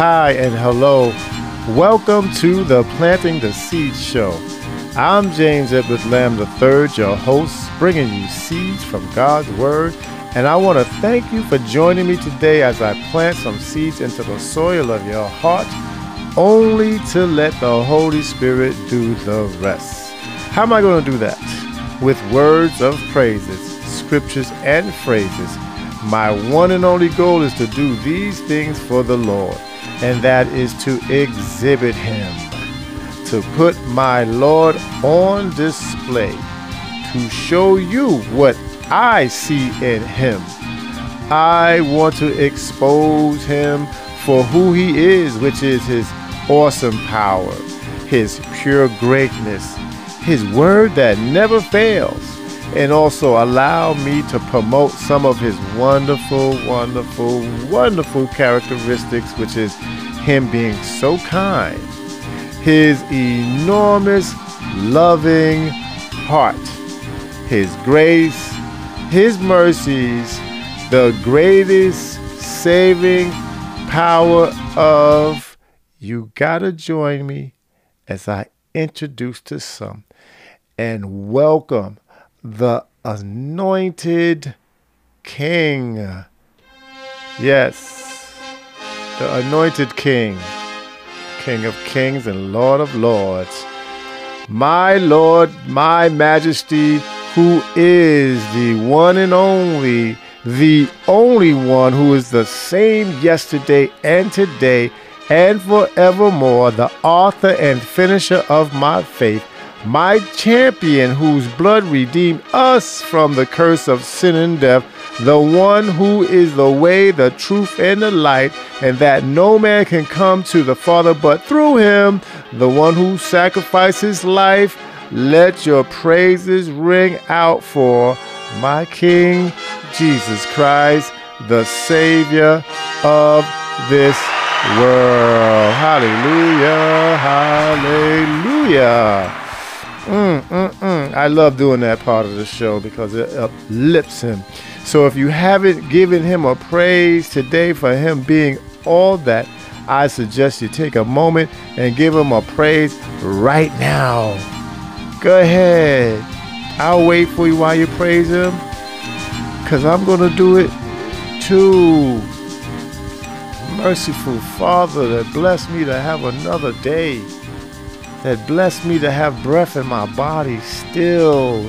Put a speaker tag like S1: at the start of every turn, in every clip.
S1: hi, and hello. Welcome to the Planting the Seed Show. I'm James Edward Lamb III, your host, bringing you seeds from God's Word. And I want to thank you for joining me today as I plant some seeds into the soil of your heart, only to let the Holy Spirit do the rest. How am I going to do that? With words of praises, scriptures, and phrases. My one and only goal is to do these things for the Lord, and that is to exhibit Him, to put my Lord on display, to show you what I see in Him. I want to expose Him for who He is, which is His awesome power, His pure greatness, His word that never fails and also allow me to promote some of his wonderful, wonderful, wonderful characteristics, which is him being so kind, his enormous, loving heart, his grace, his mercies, the greatest saving power of. You gotta join me as I introduce to some and welcome the anointed king. Yes, the anointed king, king of kings and lord of lords. My Lord, my majesty, who is the one and only, the only one who is the same yesterday and today and forevermore, the author and finisher of my faith my champion whose blood redeemed us from the curse of sin and death, the one who is the way, the truth, and the light, and that no man can come to the Father but through him, the one who sacrificed his life. Let your praises ring out for my King Jesus Christ, the Savior of this world. Hallelujah! Hallelujah! Mm, mm, mm. I love doing that part of the show because it uplifts him. So if you haven't given him a praise today for him being all that, I suggest you take a moment and give him a praise right now. Go ahead. I'll wait for you while you praise him because I'm going to do it too. Merciful Father that blessed me to have another day that blessed me to have breath in my body still.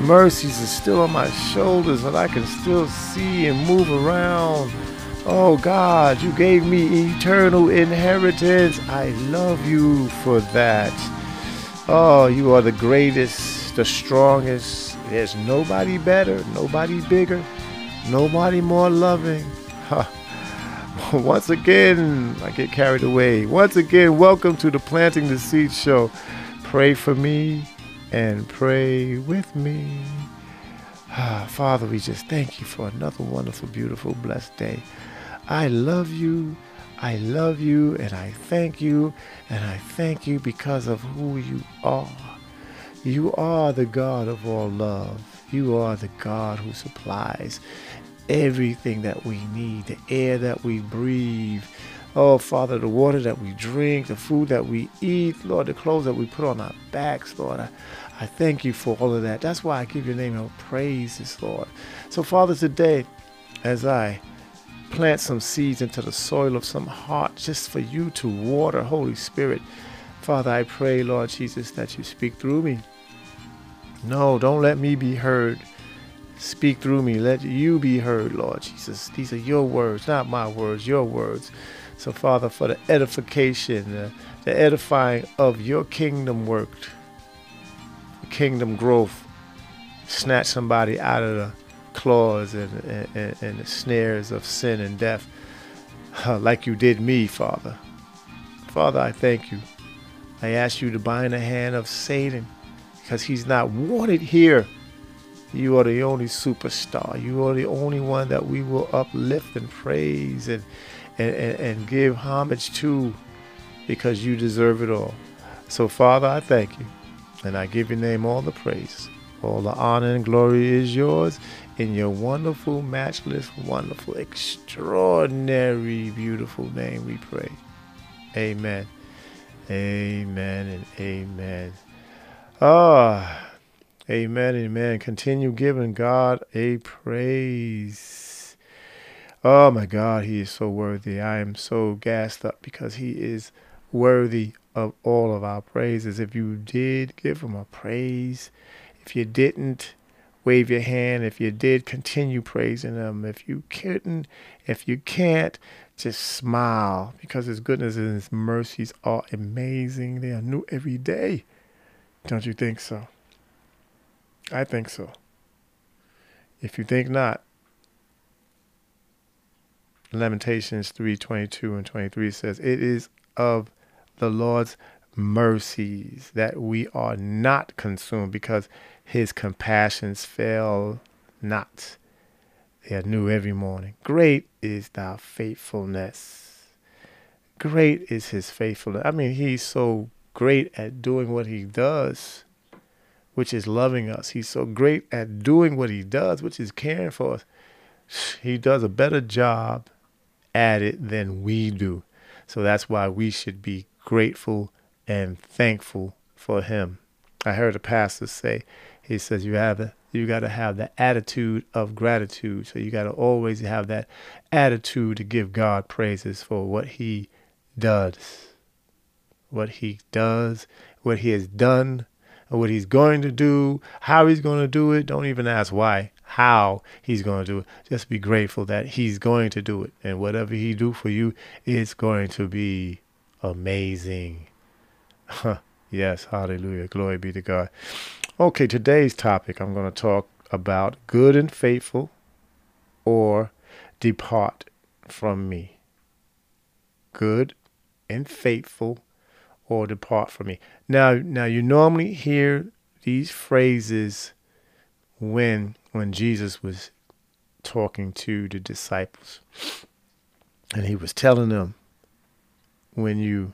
S1: Mercies are still on my shoulders and I can still see and move around. Oh God, you gave me eternal inheritance. I love you for that. Oh, you are the greatest, the strongest. There's nobody better, nobody bigger, nobody more loving. once again, I get carried away. Once again, welcome to the Planting the Seed Show. Pray for me and pray with me. Ah, Father, we just thank you for another wonderful, beautiful, blessed day. I love you. I love you and I thank you and I thank you because of who you are. You are the God of all love. You are the God who supplies everything that we need, the air that we breathe. Oh, Father, the water that we drink, the food that we eat, Lord, the clothes that we put on our backs, Lord. I, I thank you for all of that. That's why I give your name your praises, Lord. So, Father, today, as I plant some seeds into the soil of some heart just for you to water, Holy Spirit, Father, I pray, Lord Jesus, that you speak through me. No, don't let me be heard. Speak through me. Let you be heard, Lord Jesus. These are your words, not my words, your words. So, Father, for the edification, uh, the edifying of your kingdom work, kingdom growth, snatch somebody out of the claws and, and, and the snares of sin and death, uh, like you did me, Father. Father, I thank you. I ask you to bind the hand of Satan because he's not wanted here you are the only superstar. You are the only one that we will uplift and praise and, and, and, and give homage to because you deserve it all. So, Father, I thank you. And I give your name all the praise, All the honor and glory is yours. In your wonderful, matchless, wonderful, extraordinary, beautiful name we pray. Amen. Amen and amen. Ah, amen, amen. Continue giving God a praise. Oh my God, He is so worthy. I am so gassed up because He is worthy of all of our praises. If you did, give Him a praise. If you didn't, wave your hand. If you did, continue praising Him. If you couldn't, if you can't, just smile because His goodness and His mercies are amazing. They are new every day. Don't you think so? I think so. If you think not, Lamentations 3:22 and 23 says, "It is of the Lord's mercies that we are not consumed because his compassions fail not. They are new every morning. Great is thy faithfulness. Great is his faithfulness. I mean, he's so great at doing what he does, which is loving us. He's so great at doing what he does, which is caring for us. He does a better job at it than we do. So that's why we should be grateful and thankful for him. I heard a pastor say, he says you have you got to have the attitude of gratitude. So you got to always have that attitude to give God praises for what he does. What he does, what he has done, what he's going to do, how he's going to do it. Don't even ask why, how he's going to do it. Just be grateful that he's going to do it. And whatever he do for you, it's going to be amazing. yes, hallelujah. Glory be to God. Okay, today's topic I'm going to talk about good and faithful or depart from me. Good and faithful or depart from me. Now now you normally hear these phrases when when Jesus was talking to the disciples. And he was telling them when you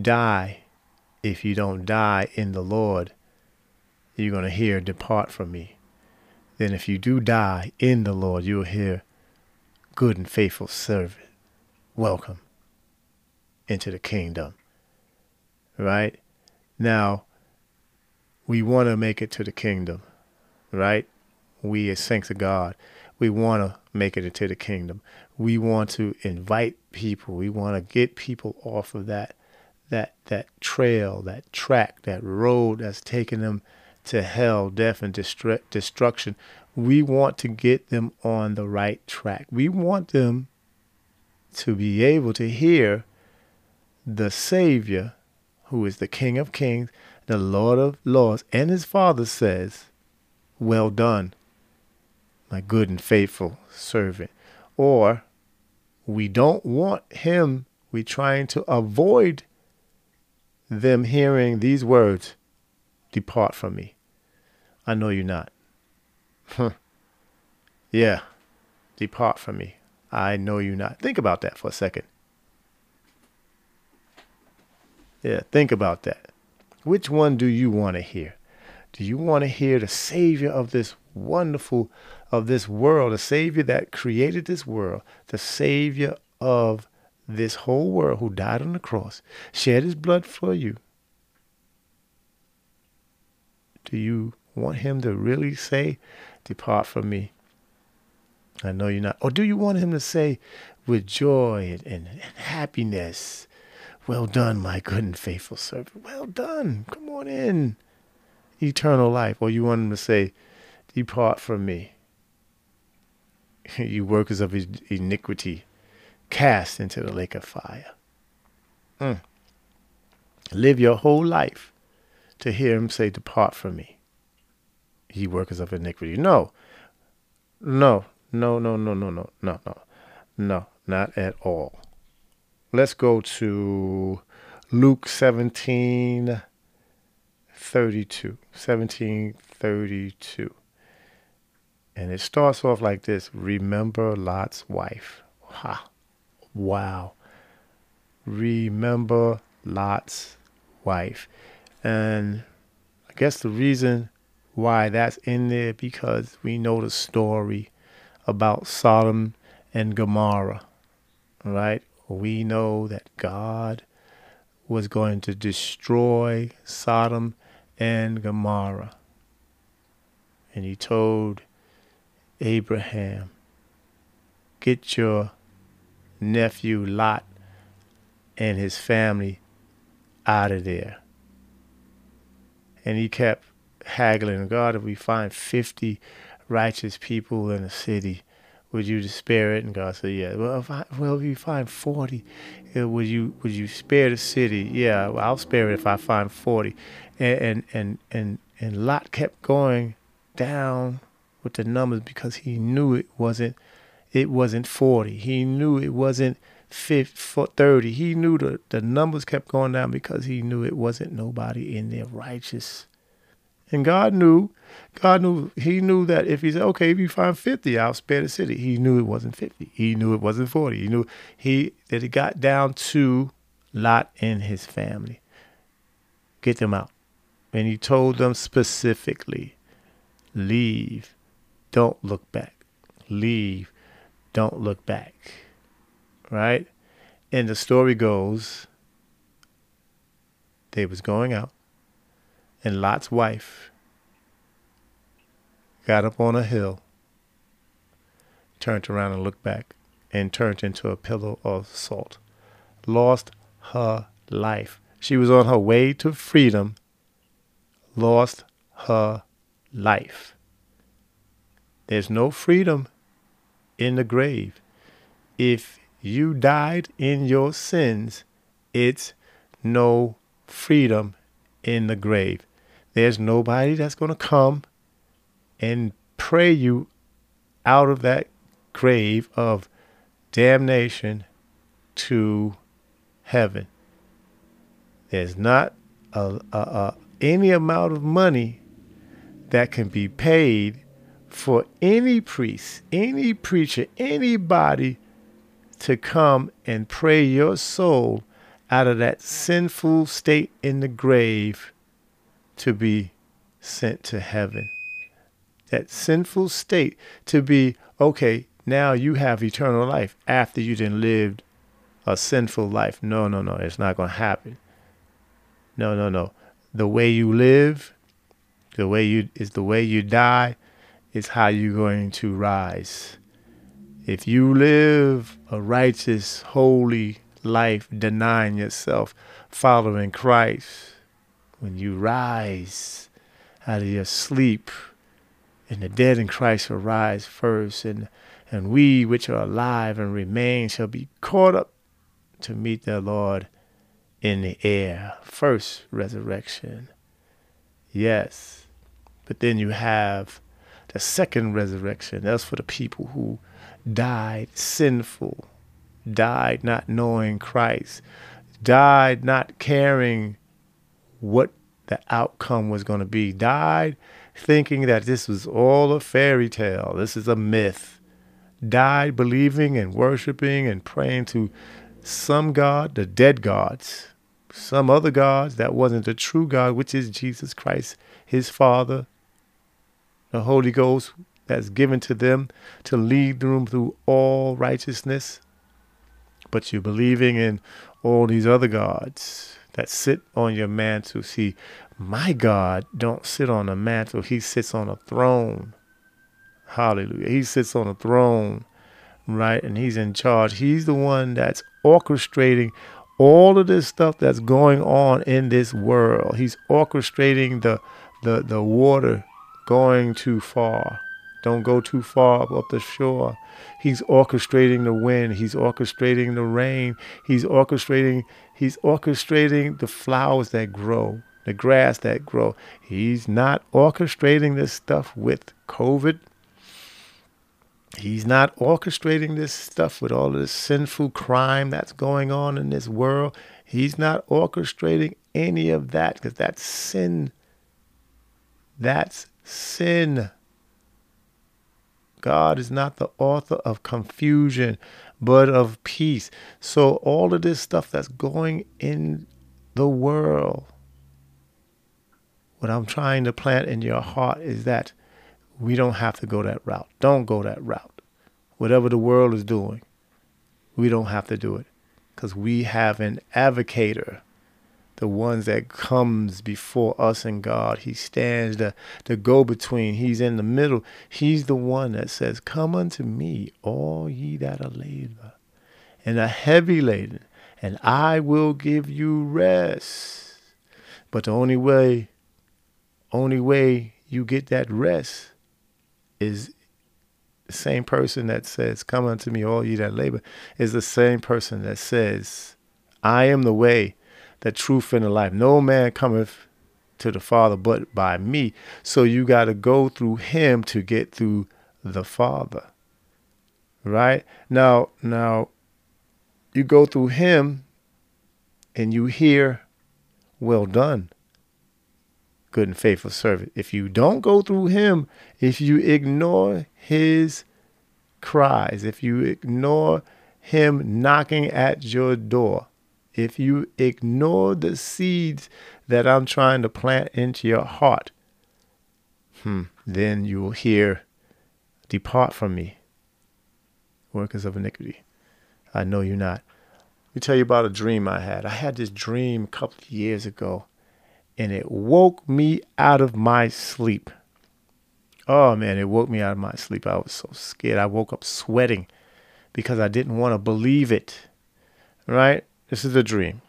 S1: die, if you don't die in the Lord, you're going to hear, Depart from me. Then, if you do die in the Lord, you'll hear, Good and faithful servant, welcome into the kingdom. Right? Now, we want to make it to the kingdom, right? We, as saints of God, we want to make it into the kingdom. We want to invite people. We want to get people off of that that that trail, that track, that road that's taking them to hell, death, and destru- destruction. We want to get them on the right track. We want them to be able to hear the Savior, who is the King of Kings, the Lord of Lords, and his Father says, Well done, my good and faithful servant. Or we don't want him, we're trying to avoid them hearing these words Depart from me. I know you're not. yeah, depart from me. I know you not. Think about that for a second. Yeah, think about that. Which one do you want to hear? Do you want to hear the Savior of this wonderful, of this world, the Savior that created this world, the Savior of this whole world who died on the cross, shed his blood for you. Do you want him to really say, Depart from me? I know you're not. Or do you want him to say, with joy and, and, happiness, Well done, my good and faithful servant. Well done. Come on in. Eternal life. Or you want him to say, Depart from me. you workers of iniquity cast into the lake of fire. Mm. Live your whole life to hear him say, Depart from me, ye workers of iniquity. No, no, no, no, no, no, no, no, no, no, not at all. Let's go to Luke 17 32. 17 32. And it starts off like this Remember Lot's wife. Ha. Wow. Remember Lot's wife. And I guess the reason why that's in there because we know the story about Sodom and Gomorrah, right? We know that God was going to destroy Sodom and Gomorrah. And he told Abraham, Get your nephew Lot and his family out of there. And he kept haggling, God, if we find 50 righteous people in a city, would you spare it? And God said, Yeah. Well, if I, well, if you find 40, uh, would you would you spare the city? Yeah, well, I'll spare it if I find 40. And and and and, and Lot kept going down with the numbers because he knew it wasn't it wasn't 40. He knew it wasn't 50, 30. He knew the, the numbers kept going down because he knew it wasn't nobody in there righteous. And God knew, God knew, he knew that if he said, okay, if you find 50, I'll spare the city. He knew it wasn't 50. He knew it wasn't 40. He knew he that it got down to Lot and his family. Get them out. And he told them specifically, leave. Don't look back. Leave. Don't look back. Right? And the story goes, they was going out and Lot's wife got up on a hill, turned around and looked back, and turned into a pillow of salt. Lost her life. She was on her way to freedom, lost her life. There's no freedom in the grave. If you died in your sins, it's no freedom in the grave. There's nobody that's going to come and pray you out of that grave of damnation to heaven. There's not a, a, a, any amount of money that can be paid for any priest, any preacher, anybody to come and pray your soul out of that sinful state in the grave to be sent to heaven. That sinful state to be, okay, now you have eternal life after you didn't lived a sinful life. No, no, no, it's not going to happen. No, no, no. The way you live, the way you is the way you die, is how you're going to rise. If you live a righteous, holy life, denying yourself, following Christ, when you rise out of your sleep, and the dead in Christ shall rise first, and and we which are alive and remain shall be caught up to meet the Lord in the air. First resurrection. Yes. But then you have the second resurrection. That's for the people who died sinful, died not knowing Christ, died not caring what the outcome was going to be. Died thinking that this was all a fairy tale. This is a myth. Died believing and worshiping and praying to some God, the dead gods, some other gods that wasn't the true God, which is Jesus Christ, his Father, the Holy Ghost that's given to them to lead them through all righteousness. But you're believing in all these other gods that sit on your mantle. See, my God don't sit on a mantle. He sits on a throne. Hallelujah. He sits on a throne, right? And he's in charge. He's the one that's orchestrating all of this stuff that's going on in this world. He's orchestrating the the the water going too far. Don't go too far up the shore. He's orchestrating the wind. He's orchestrating the rain. He's orchestrating He's orchestrating the flowers that grow, the grass that grow. He's not orchestrating this stuff with COVID. He's not orchestrating this stuff with all this sinful crime that's going on in this world. He's not orchestrating any of that because that's sin. That's sin. God is not the author of confusion, but of peace. So, all of this stuff that's going in the world, what I'm trying to plant in your heart is that we don't have to go that route. Don't go that route. Whatever the world is doing, we don't have to do it because we have an advocator the ones that comes before us and God. He stands the, the go between. He's in the middle. He's the one that says, Come unto me, all ye that are labor and are heavy laden, and I will give you rest. But the only way, only way you get that rest is the same person that says, Come unto me, all ye that labor, is the same person that says, I am the way, the truth, and the life. No man cometh to the Father but by me. So you got to go through him to get through the Father. Right? Now, now you go through him and you hear, well done, good and faithful servant. If you don't go through him, if you ignore his cries, if you ignore him knocking at your door, if you ignore the seeds that I'm trying to plant into your heart, hmm, then you will hear, Depart from me, workers of iniquity. I know you're not. Let me tell you about a dream I had. I had this dream a couple of years ago, and it woke me out of my sleep. Oh man, it woke me out of my sleep. I was so scared. I woke up sweating because I didn't want to believe it. Right? This is a dream.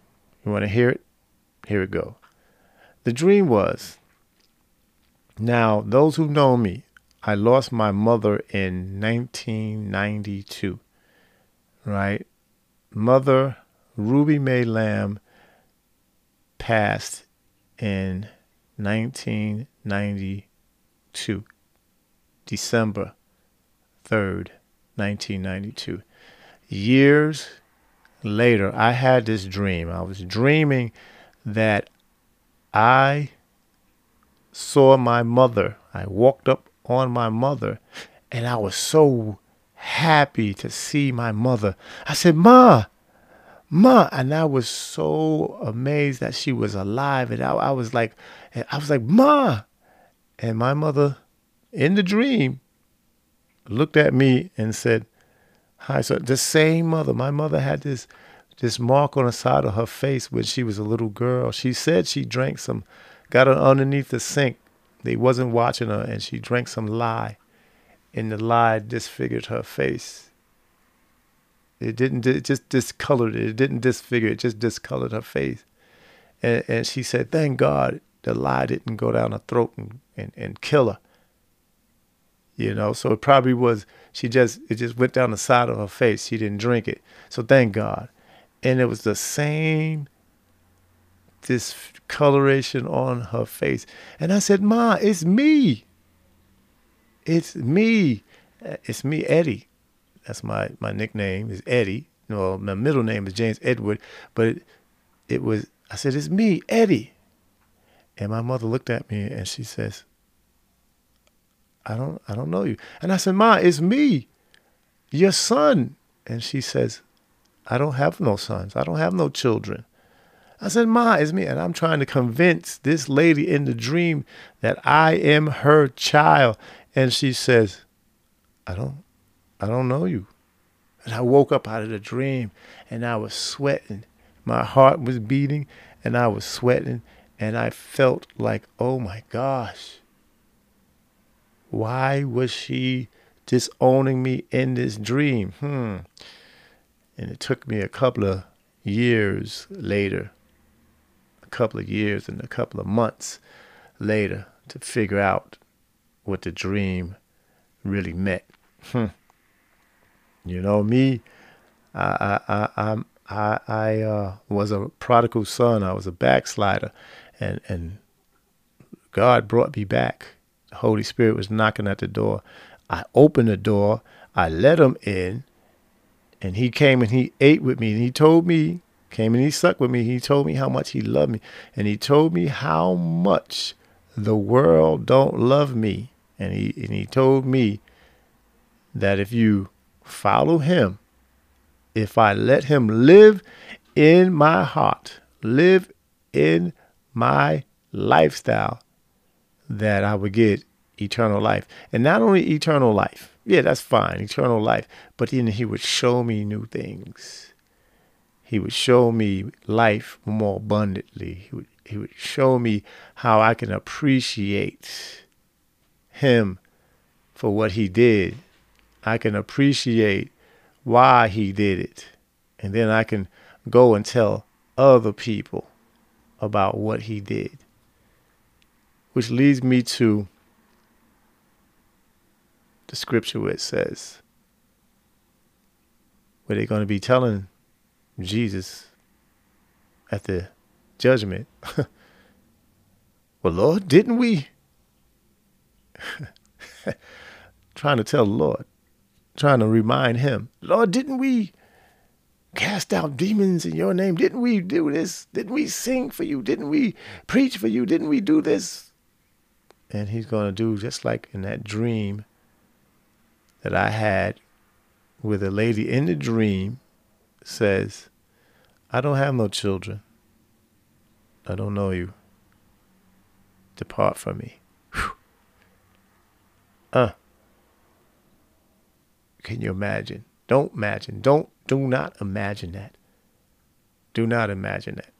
S1: You want to hear it? Here it go. The dream was now, those who know me, I lost my mother in 1992 right? Mother Ruby Mae Lamb passed in 1992, December 3rd, 1992. Years later, I had this dream. I was dreaming that I saw my mother. I walked up on my mother, and I was so happy to see my mother. I said, Ma, Ma. And I was so amazed that she was alive. And I, I was like, I was like, Ma. And my mother, in the dream, looked at me and said, Hi. So the same mother, my mother had this this mark on the side of her face when she was a little girl. She said she drank some, got her underneath the sink. They wasn't watching her, and she drank some lye and the lye disfigured her face. It didn't, it just discolored it. It didn't disfigure it, just discolored her face. And, and she said, Thank God the lie didn't go down her throat and, and, and kill her. You know, so it probably was, she just, it just went down the side of her face. She didn't drink it. So thank God. And it was the same discoloration on her face. And I said, Ma, it's me. It's me. Uh, it's me, Eddie. That's my, my nickname is Eddie. Well, my middle name is James Edward, but it, it was, I said, it's me, Eddie. And my mother looked at me and she says, I don't, I don't know you. And I said, Ma, it's me, your son. And she says, I don't have no sons. I don't have no children. I said, Ma, it's me. And I'm trying to convince this lady in the dream that I am her child. And she says, I don't, I don't know you. And I woke up out of the dream and I was sweating. My heart was beating and I was sweating and I felt like, oh my gosh, why was she disowning me in this dream? Hmm. And it took me a couple of years later, a couple of years and a couple of months later to figure out what the dream really meant. Hmm. You know me, I I I I, I uh, was a prodigal son. I was a backslider, and and God brought me back. Holy Spirit was knocking at the door. I opened the door. I let him in, and he came and he ate with me. And he told me, came and he sucked with me. He told me how much he loved me, and he told me how much the world don't love me and he and he told me that if you follow him, if I let him live in my heart, live in my lifestyle, that I would get eternal life. And not only eternal life, yeah, that's fine, eternal life, but then he would show me new things. He would show me life more abundantly. He would, he would show me how I can appreciate him for what he did. I can appreciate why he did it. And then I can go and tell other people about what he did. Which leads me to the scripture where it says, where they're going to be telling Jesus at the judgment, well, Lord, didn't we? trying to tell the Lord, trying to remind him, Lord, didn't we cast out demons in your name? Didn't we do this? Didn't we sing for you? Didn't we preach for you? Didn't we do this? And he's going to do just like in that dream that I had where the lady in the dream says, I don't have no children. I don't know you. Depart from me. Whew. Uh. Can you imagine? Don't imagine. Don't, do not imagine that. Do not imagine that.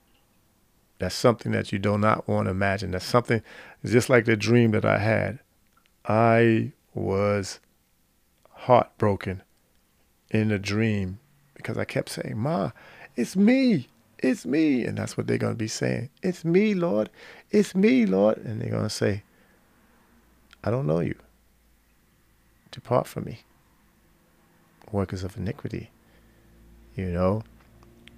S1: That's something that you do not want to imagine. That's something just like the dream that I had. I was heartbroken in a dream because I kept saying, Ma, it's me. It's me. And that's what they're going to be saying. It's me, Lord. It's me, Lord. And they're going to say, I don't know you. Depart from me. Workers of iniquity. You know,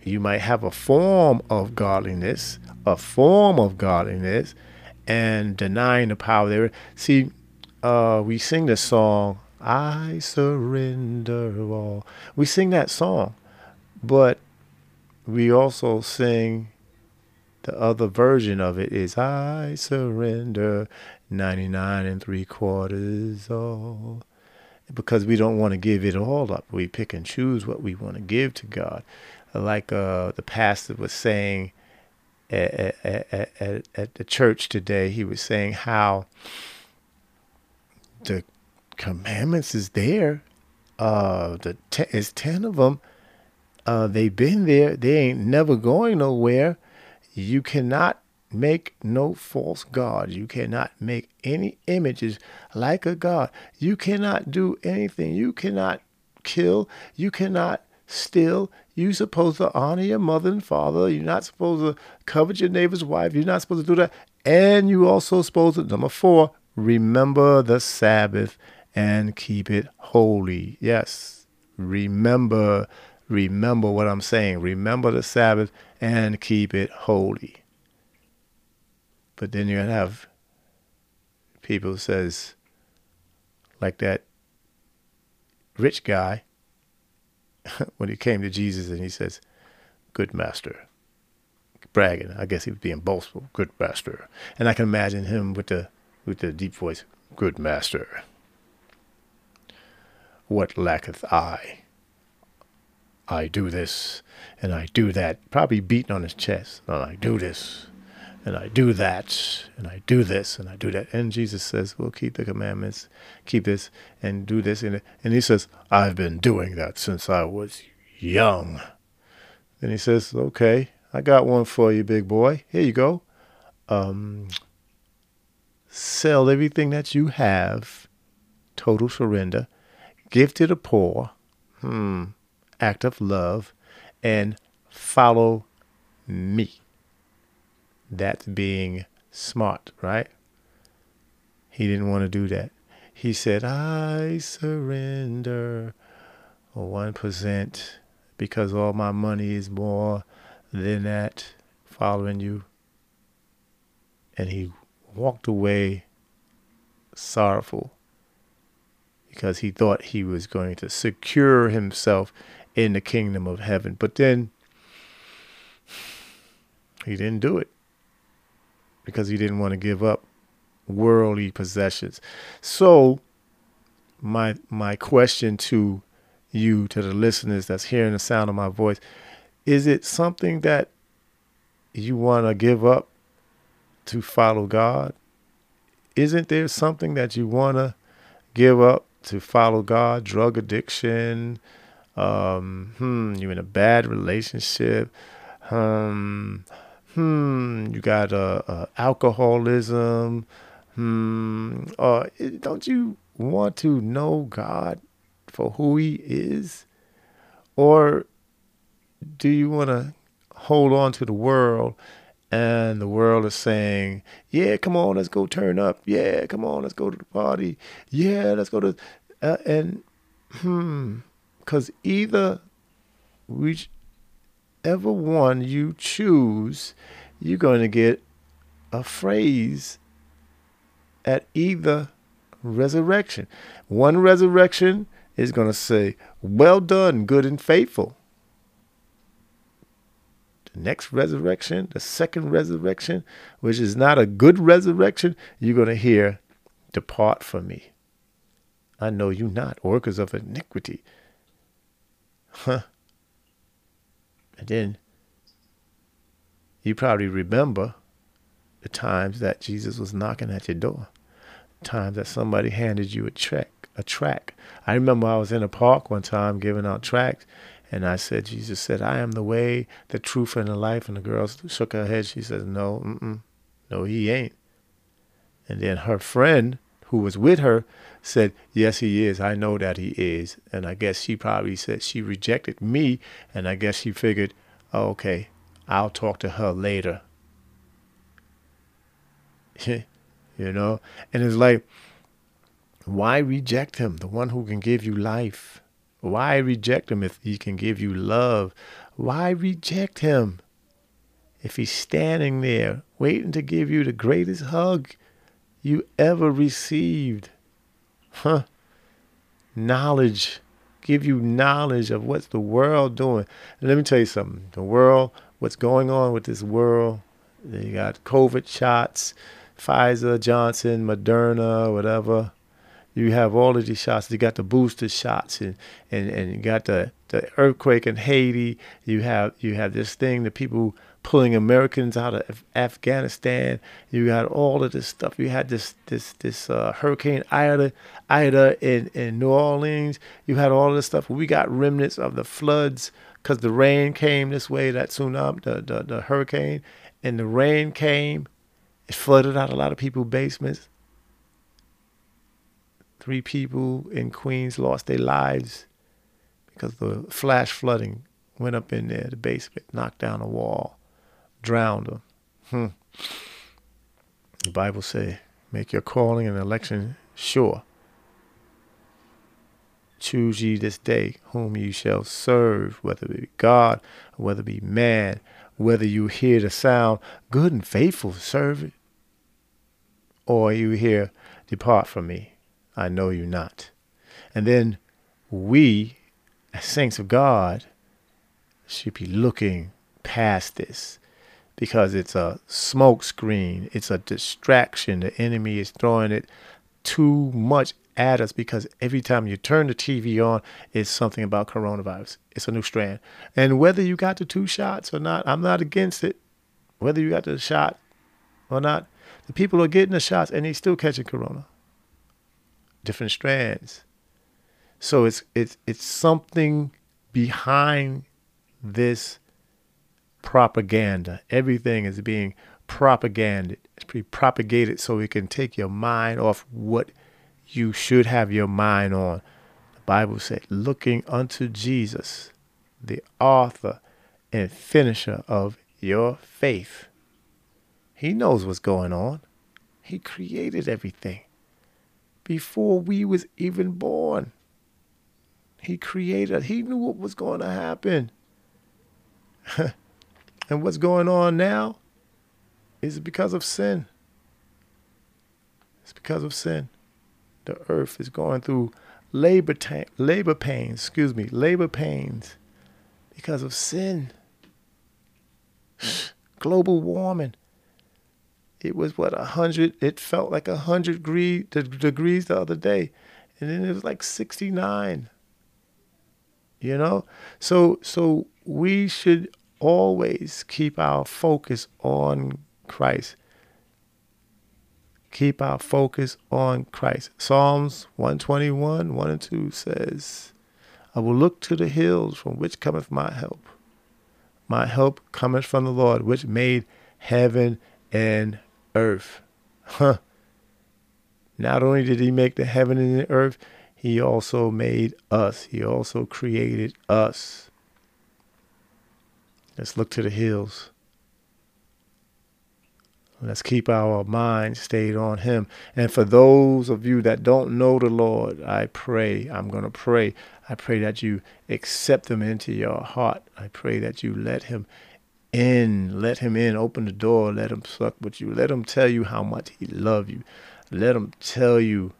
S1: you might have a form of godliness, a form of godliness, and denying the power there. See, uh, we sing the song, I surrender all. We sing that song, but we also sing the other version of it is I surrender 99 and three quarters all. Because we don't want to give it all up. We pick and choose what we want to give to God. Like uh, the pastor was saying at, at, at, at the church today, he was saying how the commandments is there. Uh, the ten, it's ten of them. Uh, they've been there. They ain't never going nowhere. You cannot make no false gods. You cannot make any images like a god. You cannot do anything. You cannot kill. You cannot steal. You're supposed to honor your mother and father. You're not supposed to covet your neighbor's wife. You're not supposed to do that. And you also supposed to, number four, remember the Sabbath and keep it holy. Yes, remember, remember what I'm saying. Remember the Sabbath and keep it holy. But then you're gonna have people says like that rich guy when he came to Jesus and he says, Good master. Bragging. I guess he was being boastful. Good master. And I can imagine him with the with the deep voice, Good master. What lacketh I? I do this and I do that. Probably beating on his chest. I do this and I do that and I do this and I do that. And Jesus says, Well, keep the commandments, keep this and do this. And, and he says, I've been doing that since I was young. Then he says, Okay, I got one for you, big boy. Here you go. Um, sell everything that you have, total surrender, give to the poor, hmm, act of love, and follow me. That's being smart, right? He didn't want to do that. He said, I surrender 1% because all my money is more than that following you. And he walked away sorrowful because he thought he was going to secure himself in the kingdom of heaven. But then he didn't do it because he didn't want to give up worldly possessions. So my my question to you to the listeners that's hearing the sound of my voice is it something that you want to give up to follow God? isn't there something that you want to give up to follow God? Drug addiction, um, hmm, you're in a bad relationship, um, hmm, you got uh, uh, alcoholism, hmm, uh, don't you want to know God for who He is? Or do you want to hold on to the world and the world is saying, "Yeah, come on, let's go turn up. Yeah, come on, let's go to the party. Yeah, let's go to," uh, and hmm, because either whichever one you choose, you're going to get a phrase at either resurrection. One resurrection is going to say, "Well done, good and faithful." the next resurrection, the second resurrection, which is not a good resurrection, you're going to hear, Depart from me. I know you not, workers of iniquity. Huh. And then you probably remember the times that Jesus was knocking at your door, times that somebody handed you a track, a track. I remember I was in a park one time giving out tracks, and I said, Jesus said, I am the way, the truth, and the life. And the girl shook her head. She said, No, no, he ain't. And then her friend, who was with her, said, Yes, he is. I know that he is. And I guess she probably said she rejected me. And I guess she figured, oh, okay, I'll talk to her later. you know? And it's like, why reject him, the one who can give you life? Why reject him if he can give you love? Why reject him if he's standing there waiting to give you the greatest hug you ever received? Huh? Knowledge. Give you knowledge of what's the world doing. And let me tell you something. The world, what's going on with this world, you got COVID shots, Pfizer, Johnson, Moderna, whatever you have all of these shots. You got the booster shots, and and, and you got the, the earthquake in Haiti. You have you have this thing that people pulling Americans out of Afghanistan. You got all of this stuff. You had this this this uh, Hurricane Ida Ida in in New Orleans. You had all of this stuff. We got remnants of the floods because the rain came this way. That tsunami, the, the the hurricane, and the rain came. It flooded out a lot of people's basements. Three people in Queens lost their lives because the flash flooding went up in there, the basement, knocked down a wall, drowned them. Hmm. The Bible say, make your calling and election sure. Choose ye this day whom ye shall serve, whether it be God or whether it be man, whether you hear the sound, good and faithful serve it, or you hear, depart from me. I know you not. And then we, as saints of God, should be looking past this because it's a smoke screen, it's a distraction. The enemy is throwing it too much at us because every time you turn the TV on, it's something about coronavirus. It's a new strand. And whether you got the two shots or not, I'm not against it. Whether you got the shot or not, the people are getting the shots and they still catching corona different strands. So it's it's it's something behind this propaganda. Everything is being propaganded. It's being propagated so it can take your mind off what you should have your mind on. The Bible said, looking unto Jesus, the author and finisher of your faith. He knows what's going on. He created everything before we was even born. He created, he knew what was going to happen. and what's going on now is because of sin. It's because of sin. The earth is going through labor ta- labor pains, excuse me, labor pains because of sin. Global warming it was what a hundred. It felt like a hundred degree, degrees the other day, and then it was like sixty nine. You know, so so we should always keep our focus on Christ. Keep our focus on Christ. Psalms 121, 1 and 2 says, I will look to the hills from which cometh my help. My help cometh from the Lord, which made heaven and earth. Huh. Not only did he make the heaven and the earth, he also made us. He also created us. Let's look to the hills. Let's keep our mind stayed on Him. And for those of you that don't know the Lord, I pray, I'm going to pray. I pray that you accept Him into your heart. I pray that you let Him in. Let Him in. Open the door. Let Him suck with you. Let Him tell you how much He loves you. Let Him tell you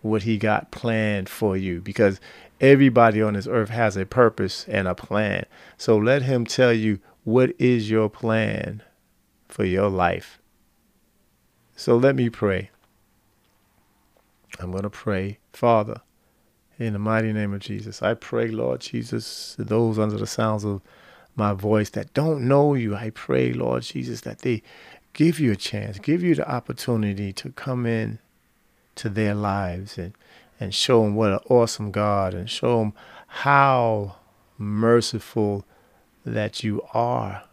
S1: what He got planned for you. Because everybody on this earth has a purpose and a plan. So let Him tell you what is your plan for your life. So let me pray. I'm going to pray, Father, in the mighty name of Jesus. I pray, Lord Jesus, those under the sounds of my voice that don't know you, I pray, Lord Jesus, that they give you a chance, give you the opportunity to come in to their lives and, and show them what an awesome God and show them how merciful that you are.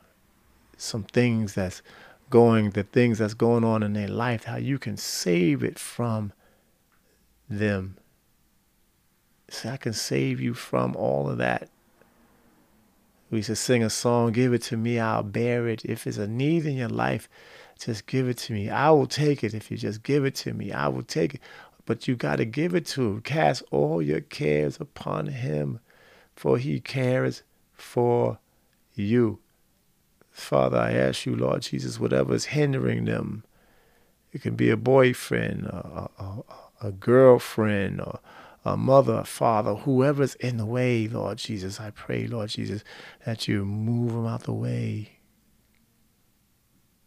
S1: Some things that's going, the things that's going on in their life, how you can save it from them. So I can save you from all of that. We used to sing a song, Give it to me, I'll bear it. If it's a need in your life, just give it to me. I will take it. If you just give it to me, I will take it. But you got to give it to him. Cast all your cares upon him, for he cares for you. Father, I ask you, Lord Jesus, whatever is hindering them, it can be a boyfriend, a, a, a girlfriend, or a mother, a father, whoever's in the way, Lord Jesus, I pray, Lord Jesus, that you move them out the way.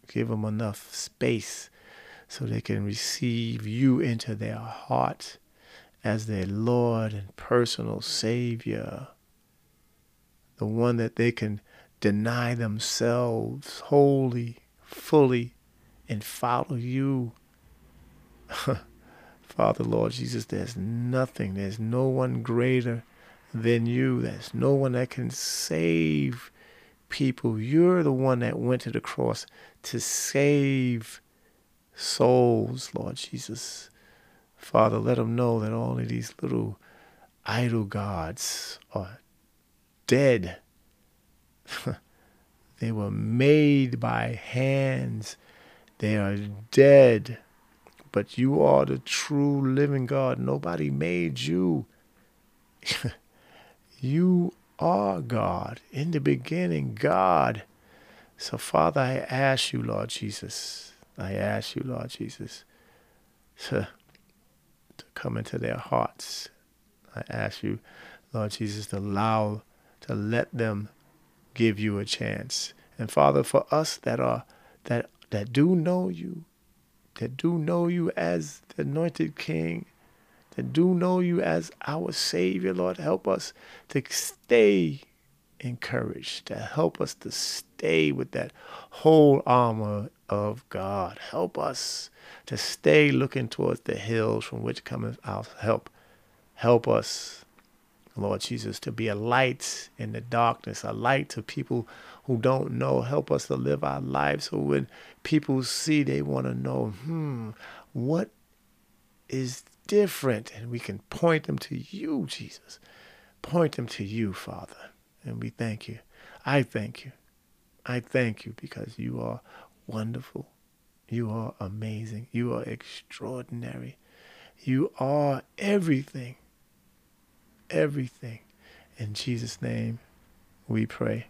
S1: Give them enough space so they can receive you into their heart as their Lord and personal Savior, the one that they can deny themselves wholly, fully, and follow you. Father, Lord Jesus, there's nothing, there's no one greater than you. There's no one that can save people. You're the one that went to the cross to save souls, Lord Jesus. Father, let them know that all of these little idol gods are dead they were made by hands. They are dead. But you are the true living God. Nobody made you. you are God. In the beginning, God. So, Father, I ask you, Lord Jesus, I ask you, Lord Jesus, to, to come into their hearts. I ask you, Lord Jesus, to allow, to let them give you a chance. And Father, for us that are that that do know you, that do know you as the anointed King, that do know you as our Savior, Lord, help us to stay encouraged, to help us to stay with that whole armor of God. Help us to stay looking towards the hills from which cometh our help. Help us Lord Jesus, to be a light in the darkness, a light to people who don't know. Help us to live our lives so when people see, they want to know, hmm, what is different? And we can point them to you, Jesus. Point them to you, Father. And we thank you. I thank you. I thank you because you are wonderful. You are amazing. You are extraordinary. You are everything everything. In Jesus' name, we pray.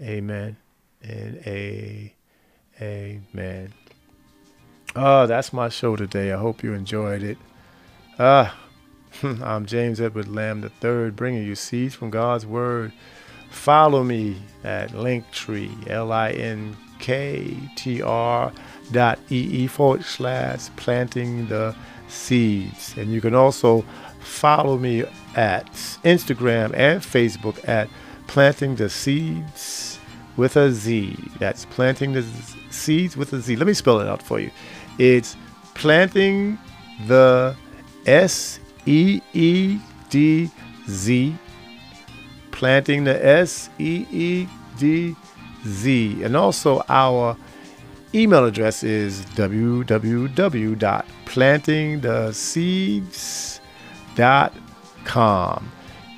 S1: Amen and a amen. Oh, that's my show today. I hope you enjoyed it. Ah, I'm James Edward Lamb III, bringing you seeds from God's Word. Follow me at Linktree, L-I-N-K-T-R dot E-E forward slash planting the seeds. And you can also follow me at Instagram and Facebook at Planting the Seeds with a Z. That's Planting the Seeds with a Z. Let me spell it out for you. It's planting the S E E D Z. Planting the S E E D Z. And also our email address is www.plantingtheseeds.com.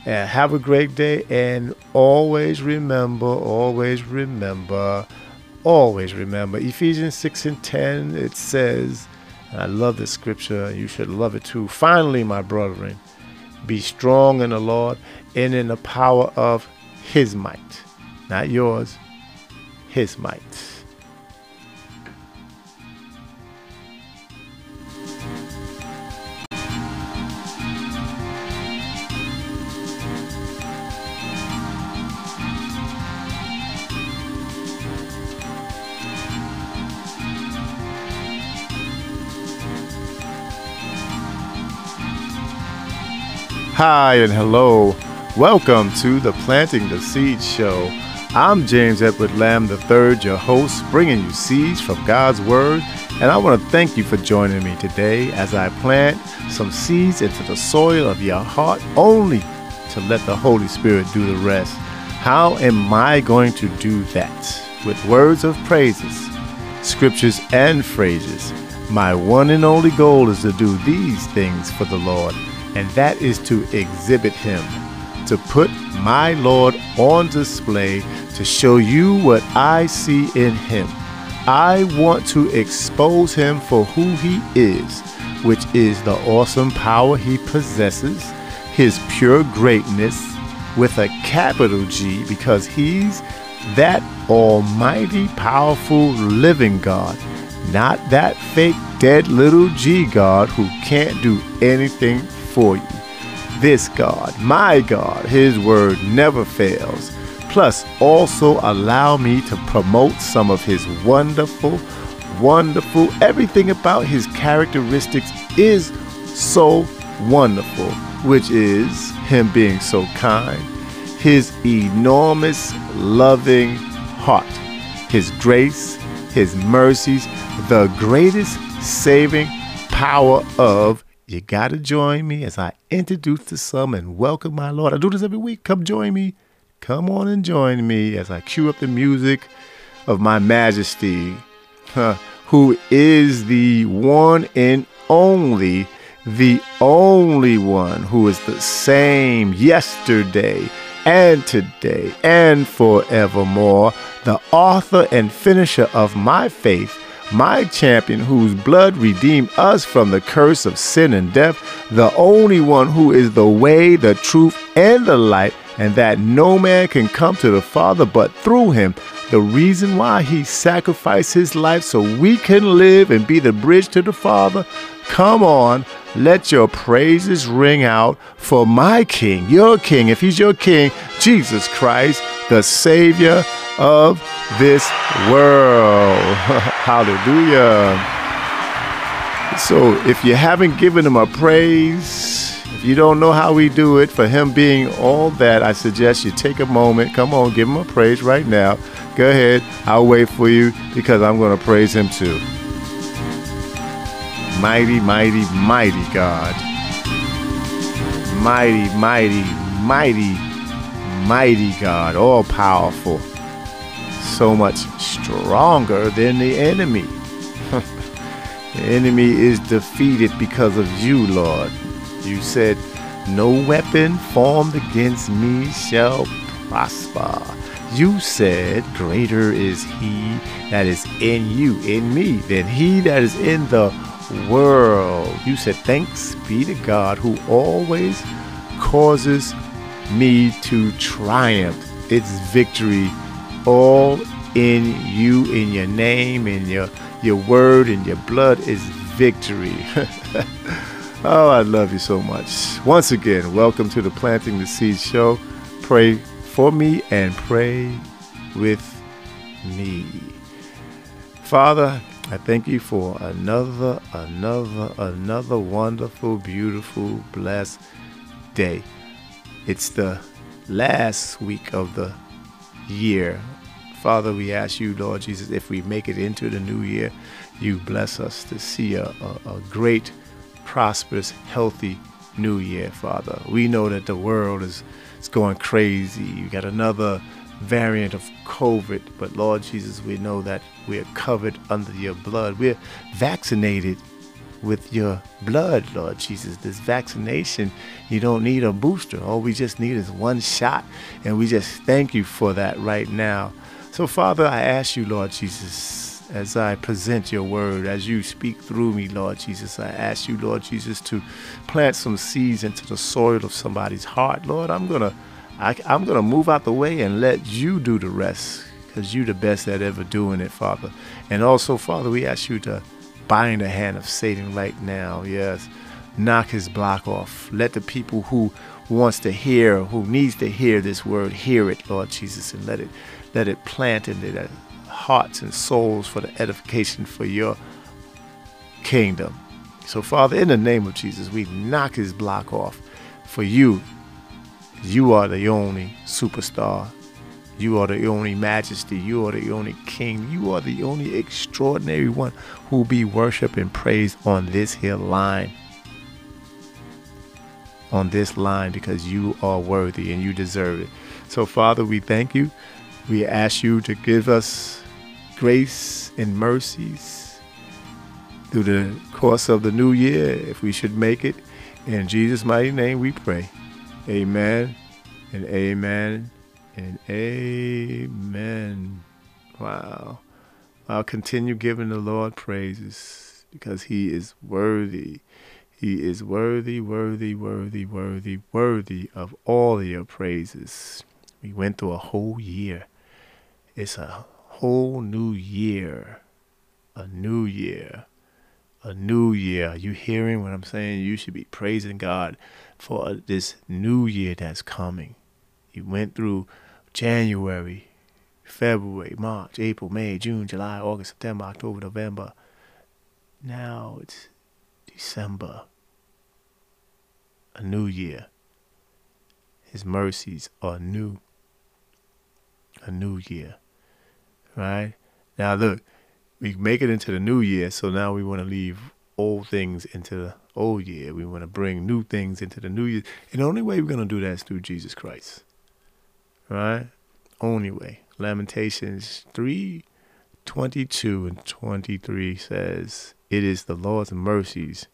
S1: And have a great day and always remember, always remember, always remember Ephesians 6 and 10 it says, and I love this scripture, you should love it too. Finally, my brethren, be strong in the Lord and in the power of his might. Not yours, his might. Hi and hello. Welcome to the Planting the Seed Show. I'm James Edward Lamb III, your host, bringing you seeds from God's Word. And I want to thank you for joining me today as I plant some seeds into the soil of your heart only to let the Holy Spirit do the rest. How am I going to do that? With words of praises, scriptures, and phrases. My one and only goal is to do these things for the Lord and that is to exhibit him, to put my Lord on display to show you what I see in him. I want to expose him for who he is, which is the awesome power he possesses, his pure greatness with a capital G, because he's that almighty, powerful, living God, not that fake, dead little G God who can't do anything for you. This God, my God, His word never fails. Plus, also allow me to promote some of His wonderful, wonderful, everything about His characteristics is so wonderful, which is Him being so kind, His enormous, loving heart, His grace, His mercies, the greatest saving power of you got to join me as I introduce to some and welcome my Lord. I do this every week. Come join me. Come on and join me as I cue up the music of my majesty, who is the one and only, the only one who is the same yesterday and today and forevermore, the author and finisher of my faith my champion whose blood redeemed us from the curse of sin and death, the only one who is the way, the truth, and the light, and that no man can come to the Father but through him. The reason why he sacrificed his life so we can live and be the bridge to the Father. Come on, let your praises ring out for my King, your King, if he's your King, Jesus Christ, the Savior of this world. Hallelujah. So, if you haven't given him a praise, if you don't know how we do it, for him being all that, I suggest you take a moment. Come on, give him a praise right now. Go ahead. I'll wait for you because I'm going to praise him too. Mighty, mighty, mighty God. Mighty, mighty, mighty, mighty God. All powerful so much stronger than the enemy. the enemy is defeated because of you, Lord. You said, No weapon formed against me shall prosper. You said, Greater is he that is in you, in me, than he that is in the world. You said, Thanks be to God who always causes me to triumph. It's victory all in you, in your name, in your your word, and your blood is victory. oh, I love you so much. Once again, welcome to the Planting the Seed Show. Pray for me and pray with me. Father, I thank you for another, another, another wonderful, beautiful, blessed day. It's the last week of the year Father, we ask you, Lord Jesus, if we make it into the new year, you bless us to see a, a, a great, prosperous, healthy new year, Father. We know that the world is, is going crazy. You got another variant of COVID, but Lord Jesus, we know that we're covered under your blood. We're vaccinated with your blood, Lord Jesus. This vaccination, you don't need a booster. All we just need is one shot. And we just thank you for that right now. So, Father, I ask you, Lord Jesus, as I present your word, as you speak through me, Lord Jesus, I ask you, Lord Jesus, to plant some seeds into the soil of somebody's heart. Lord, I'm going to. I, am going to move out the way and let you do the rest because you're the best at ever doing it, Father. And also, Father, we ask you to bind the hand of Satan right now. Yes. Knock his block off. Let the people who wants to hear, who needs to hear this word, hear it, Lord Jesus, and let it let it plant in their hearts and souls for the edification for your kingdom. So, Father, in the name of Jesus, we knock his block off. For you, you are the only superstar you are the only majesty. You are the only king. You are the only extraordinary one who will be worshiped and praised on this hill line. On this line because you are worthy and you deserve it. So, Father, we thank you. We ask you to give us grace and mercies through the course of the new year if we should make it. In Jesus' mighty name we pray. Amen and amen and amen. Wow. I'll continue giving the Lord praises because he is worthy. He is worthy, worthy, worthy, worthy, worthy of all your praises. We went through a whole year. It's a whole new year. A new year. A new year. Are you hearing what I'm saying? You should be praising God for this new year that's coming. You went through January, February, March, April, May, June, July, August, September, October, November. Now it's December. A new year. His mercies are new. A new year. Right? Now look, we make it into the new year, so now we want to leave old things into the old year. We want to bring new things into the new year. And the only way we're going to do that is through Jesus Christ right? Only way. Lamentations 3 22 and 23 says, It is the Lord's mercies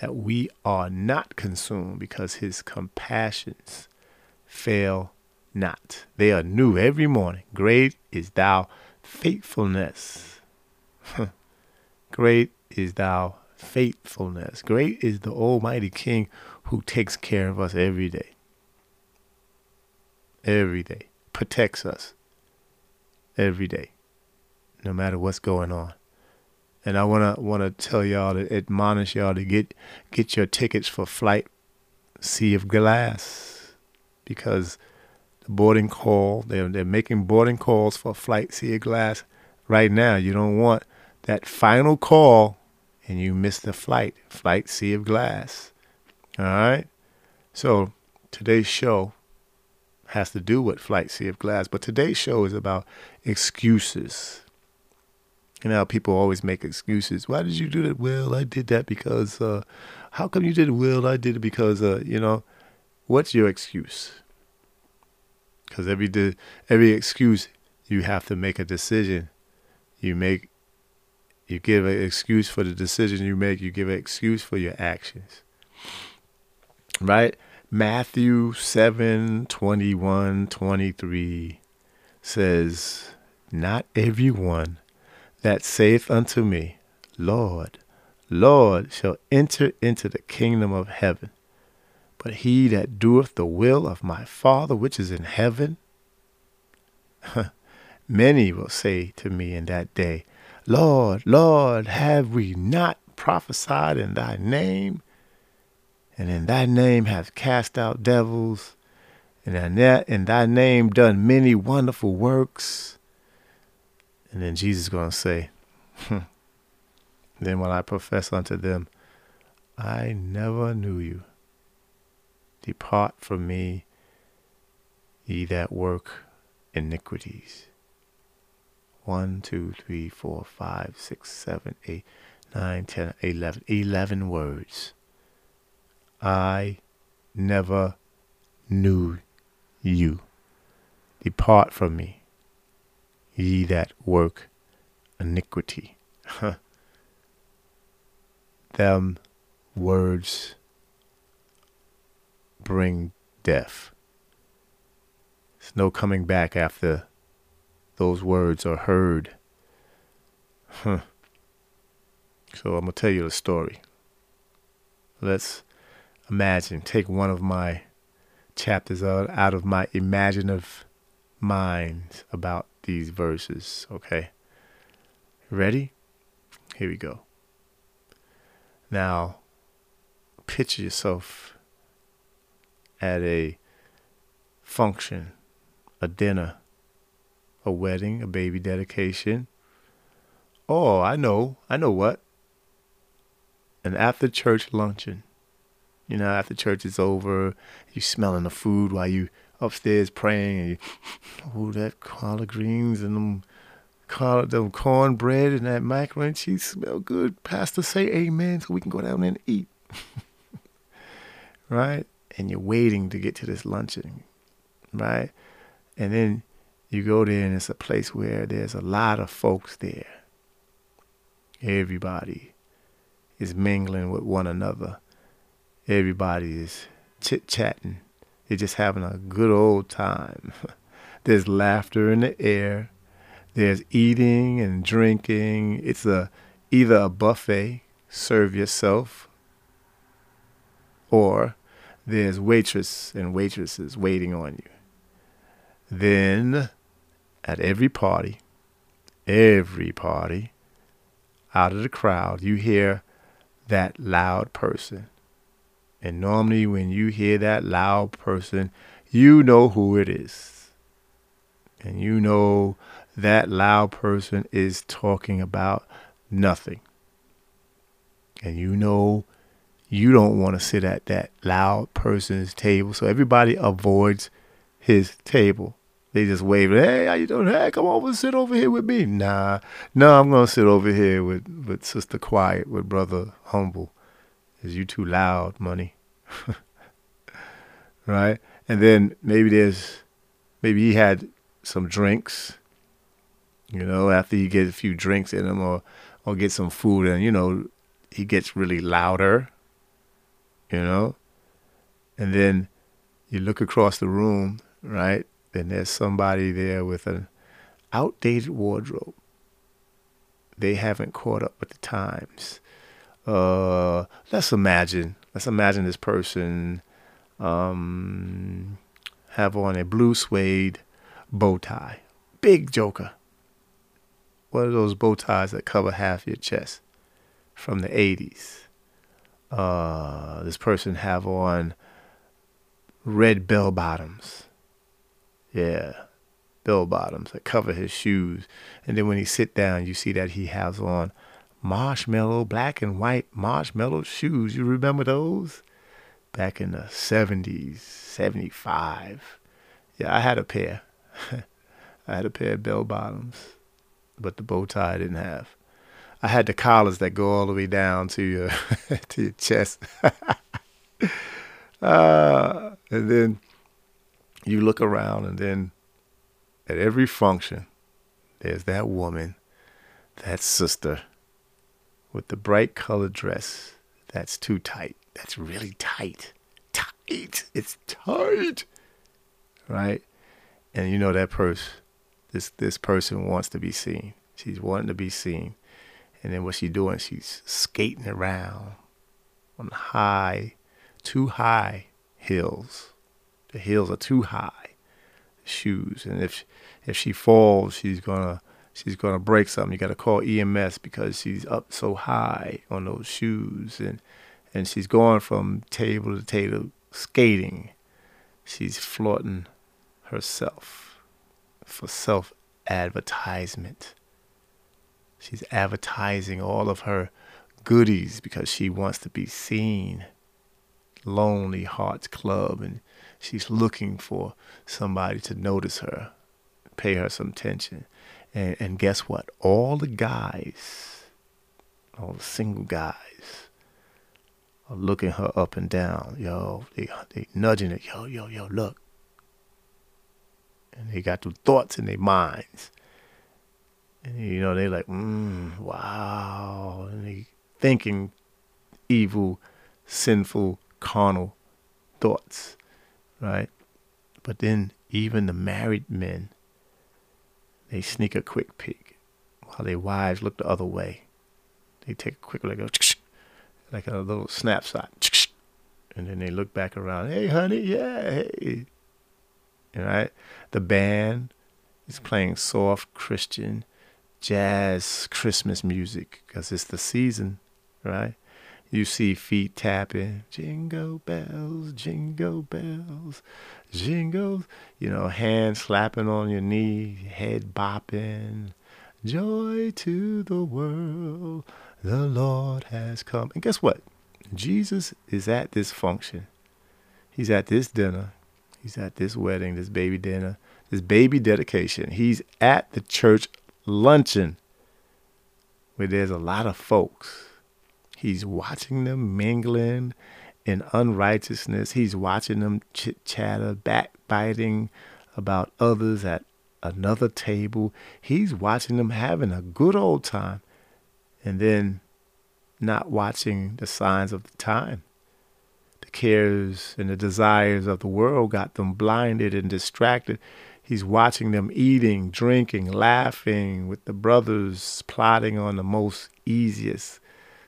S1: that we are not consumed because his compassions fail not. They are new every morning. Great is thou faithfulness. Great is thou faithfulness. Great is the Almighty King who takes care of us every day every day, protects us every day, no matter what's going on. And I wanna wanna tell y'all to admonish y'all to get get your tickets for flight Sea of Glass because the boarding call they're they're making boarding calls for flight Sea of Glass right now. You don't want that final call and you miss the flight flight Sea of Glass. All right. So today's show has to do with Flight Sea of Glass. But today's show is about excuses. You know, people always make excuses. Why did you do that? Well, I did that because, uh, how come you did it? Well, I did it because, uh, you know, what's your excuse? Because every, de- every excuse, you have to make a decision. You make, you give an excuse for the decision you make. You give an excuse for your actions. Right? Matthew 7 21 23 says, Not every one that saith unto me, Lord, Lord, shall enter into the kingdom of heaven, but he that doeth the will of my Father which is in heaven. Many will say to me in that day, Lord, Lord, have we not prophesied in thy name? and in thy name have cast out devils, and in, thy name done many wonderful works. And then Jesus is going to say, Then will I profess unto them, I never knew you. Depart from me, ye that work iniquities. One, two, three, four, five, six, seven, eight, nine, ten, eleven. Eleven words. I never knew you. Depart from me, ye that work iniquity. Them words bring death. There's no coming back after those words are heard. Huh. So I'm going to tell you a story. Let's imagine, take one of my chapters out, out of my imaginative mind about these verses, okay? Ready? Here we go. Now, picture yourself at a function, a dinner, a wedding, a baby dedication. Oh, I know, I know what. An after church luncheon. You know, after church is over, you smelling the food while you upstairs praying, and you, oh, that collard greens and them collard, them cornbread and that macaroni and cheese smell good. Pastor, say amen so we can go down and eat. right? And you're waiting to get to this luncheon, right? And then you go there and it's a place where there's a lot of folks there. Everybody is mingling with one another. Everybody is chit chatting. They're just having a good old time. There's laughter in the air. There's eating and drinking. It's a either a buffet, serve yourself, or there's waitress and waitresses waiting on you. Then at every party, every party, out of the crowd, you hear that loud person. And normally, when you hear that loud person, you know who it is. And you know that loud person is talking about nothing. And you know you don't want to sit at that loud person's table. So everybody avoids his table. They just wave, hey, how you doing? Hey, come over, sit over here with me. Nah, no, I'm gonna sit over here with with Sister Quiet, with Brother Humble. Is you too loud, money? right? And then maybe there's, maybe he had some drinks. You know, after you get a few drinks in him, or or get some food, and you know, he gets really louder. You know, and then you look across the room, right? And there's somebody there with an outdated wardrobe. They haven't caught up with the times. Uh, let's imagine. Let's imagine this person um, have on a blue suede bow tie, big joker. One of those bow ties that cover half your chest from the 80s. Uh, this person have on red bell bottoms yeah, bell bottoms that cover his shoes. And then when he sit down, you see that he has on marshmallow, black and white marshmallow shoes. You remember those? Back in the 70s, 75. Yeah, I had a pair. I had a pair of bell bottoms, but the bow tie I didn't have. I had the collars that go all the way down to your to your chest. uh, and then you look around and then at every function, there's that woman, that sister with the bright colored dress that's too tight. That's really tight. Tight. It's tight. Right? And you know that person, this this person wants to be seen. She's wanting to be seen. And then what she's doing, she's skating around on high, too high hills the hills are too high, shoes, and if if she falls, she's gonna she's gonna break something. You got to call EMS because she's up so high on those shoes, and and she's going from table to table skating. She's flaunting herself for self advertisement. She's advertising all of her goodies because she wants to be seen. Lonely Hearts Club and she's looking for somebody to notice her, pay her some attention. And, and guess what? All the guys, all the single guys, are looking her up and down. Yo, they they nudging it. Yo, yo, yo, look. And they got the thoughts in their minds. You know, they like, mm, wow. And they thinking evil, sinful, carnal thoughts. Right? But then even the married men, they sneak a quick peek while their wives look the other way. They take a quick look, like a little snapshot, and then they look back around. Hey, honey, yeah, right, the band is playing soft Christian jazz Christmas music because it's the season, right? You see feet tapping, jingle bells, jingle bells, jingles, you know, hands slapping on your knee, head bopping. Joy to the world, the Lord has come. And guess what? Jesus is at this function. He's at this dinner. He's at this wedding, this baby dinner, this baby dedication. He's at the church luncheon where there's a lot of folks He's watching them mingling in unrighteousness. He's watching them chit chatter, backbiting about others at another table. He's watching them having a good old time and then not watching the signs of the time. The cares and the desires of the world got them blinded and distracted. He's watching them eating, drinking, laughing with the brothers, plotting on the most easiest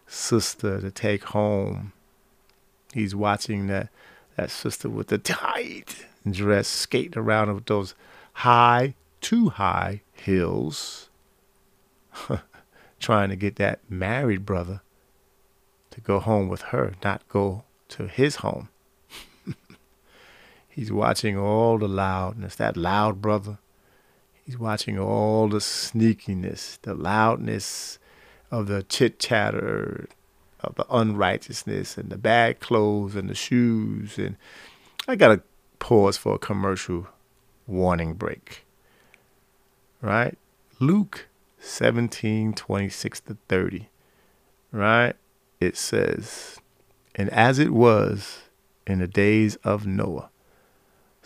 S1: sister to take home. He's watching that that sister with the tight dress skating around with those high, too high heels, trying to get that married brother to go home with her, not go to his home. He's watching all the loudness, that loud brother. He's watching all the sneakiness, the loudness of the chit chatter, of the unrighteousness, and the bad clothes and the shoes. And I got to pause for a commercial warning break. Right? Luke 17 26 to 30. Right? It says, And as it was in the days of Noah,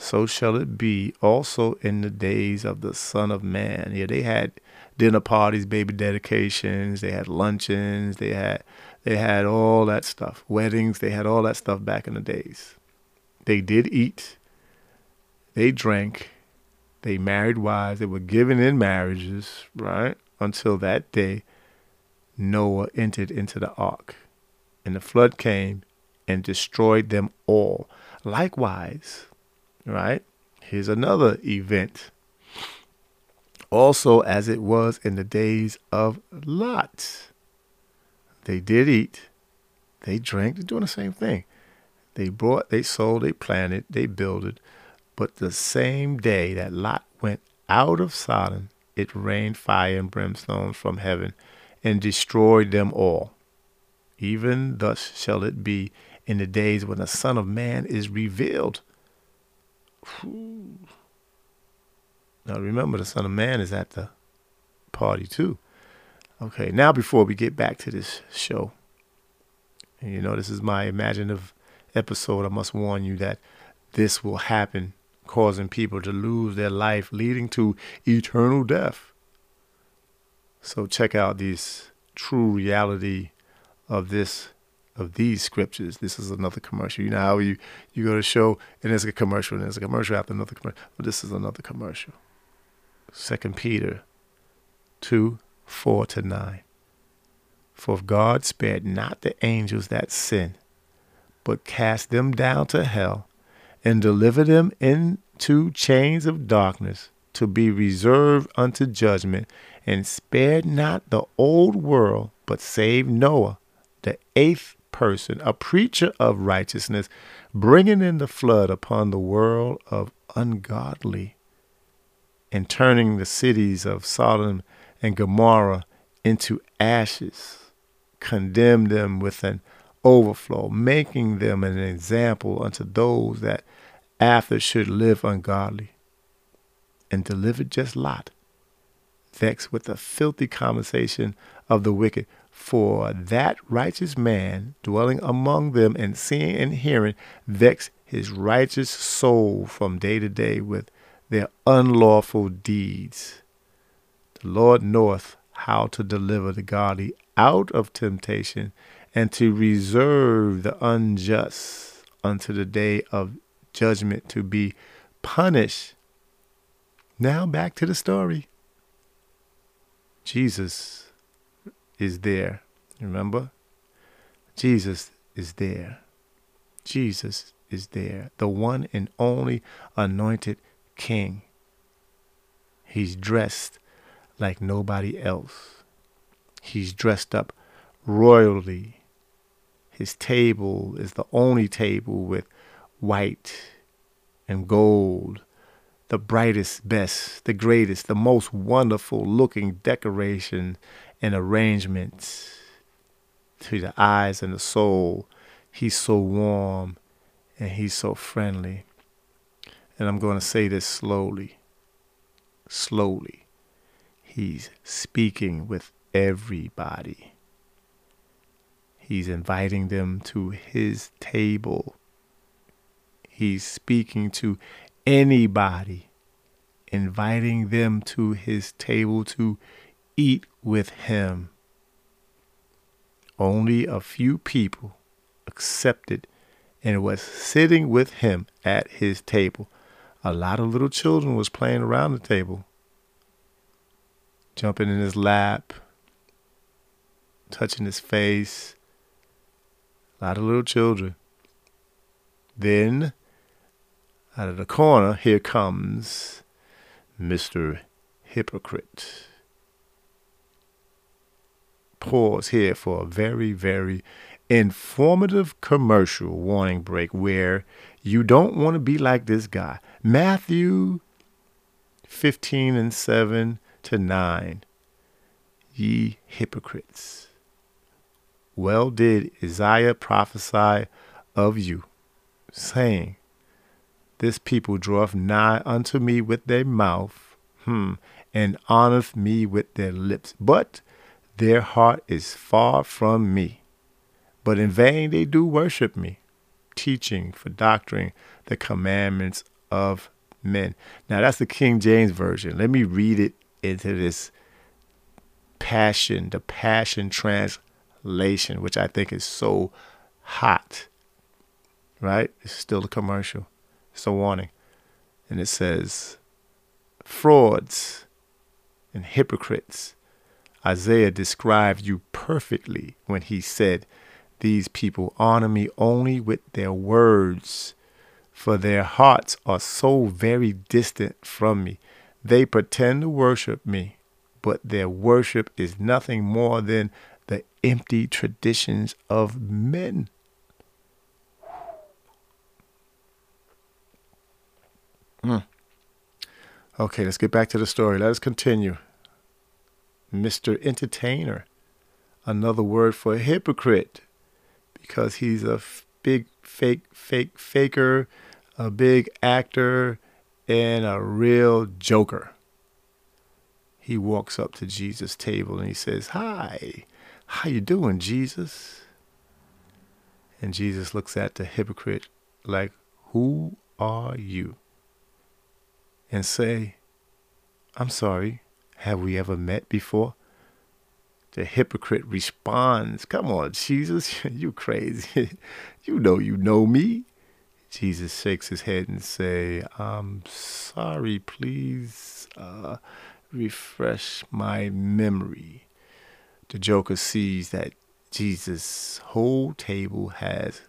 S1: so shall it be also in the days of the Son of Man. Yeah, they had dinner parties, baby dedications, they had luncheons, they had they had all that stuff. Weddings, they had all that stuff back in the days. They did eat, they drank, they married wives, they were given in marriages, right? Until that day Noah entered into the ark. And the flood came and destroyed them all. Likewise, right? Here's another event also as it was in the days of Lot. They did eat, they drank, they're doing the same thing. They brought, they sold, they planted, they builded. But the same day that Lot went out of Sodom, it rained fire and brimstone from heaven and destroyed them all. Even thus shall it be in the days when the Son of Man is revealed. Now remember, the Son of Man is at the party too. Okay, now before we get back to this show, and you know, this is my imaginative episode. I must warn you that this will happen, causing people to lose their life, leading to eternal death. So check out this true reality of this of these scriptures. This is another commercial. You know how you, you go to show and there's a commercial and there's a commercial after another commercial. This is another commercial. Second Peter 2 4 to 9. For if God spared not the angels that sin, but cast them down to hell, and delivered them into chains of darkness to be reserved unto judgment, and spared not the old world, but saved Noah, the eighth person, a preacher of righteousness, bringing in the flood upon the world of ungodly and turning the cities of Sodom and Gomorrah into ashes, condemn them with an overflow, making them an example unto those that after should live ungodly, and delivered just Lot, vexed with the filthy conversation of the wicked. For that righteous man dwelling among them and seeing and hearing vex his righteous soul from day to day with their unlawful deeds. The Lord knoweth how to deliver the godly out of temptation and to reserve the unjust unto the day of judgment to be punished. Now back to the story. Jesus is there. Remember? Jesus is there. Jesus is there. The one and only anointed king. He's dressed like nobody else. He's dressed up royally. His table is the only table with white and gold, the brightest, best, the greatest, the most wonderful looking decoration and arrangements to the eyes and the soul. He's so warm and he's so friendly. And I'm going to say this slowly. Slowly. He's speaking with everybody. He's inviting them to his table. He's speaking to anybody, inviting them to his table to eat with him. Only a few people accepted and was sitting with him at his table. A lot of little children was playing around the table, jumping in his lap, touching his face. A lot of little children. Then, out of the corner, here comes Mr. Hypocrite. Pause here for a very, very informative commercial warning break where you don't want to be like this guy. Matthew 15 and 7 to 9. Ye hypocrites. Well did Isaiah prophesy of you, saying, This people draweth nigh unto me with their mouth, hmm, and honoreth me with their lips, but their heart is far from me but in vain they do worship me, teaching for doctrine the commandments of men. Now that's the King James Version. Let me read it into this passion, the passion translation, which I think is so hot. Right? It's still a commercial. It's a warning. And it says, frauds and hypocrites. Isaiah described you perfectly when he said, these people honor me only with their words, for their hearts are so very distant from me. They pretend to worship me, but their worship is nothing more than the empty traditions of men. Mm. Okay, let's get back to the story. Let us continue. Mr. Entertainer, another word for hypocrite because he's a f- big fake fake faker, a big actor, and a real joker. He walks up to Jesus' table and he says, "Hi, how you doing, Jesus?" And Jesus looks at the hypocrite like, "Who are you?" And say, "I'm sorry. Have we ever met before?" The hypocrite responds, Come on, Jesus, you crazy. you know you know me. Jesus shakes his head and say, I'm sorry, please uh, refresh my memory. The joker sees that Jesus' whole table has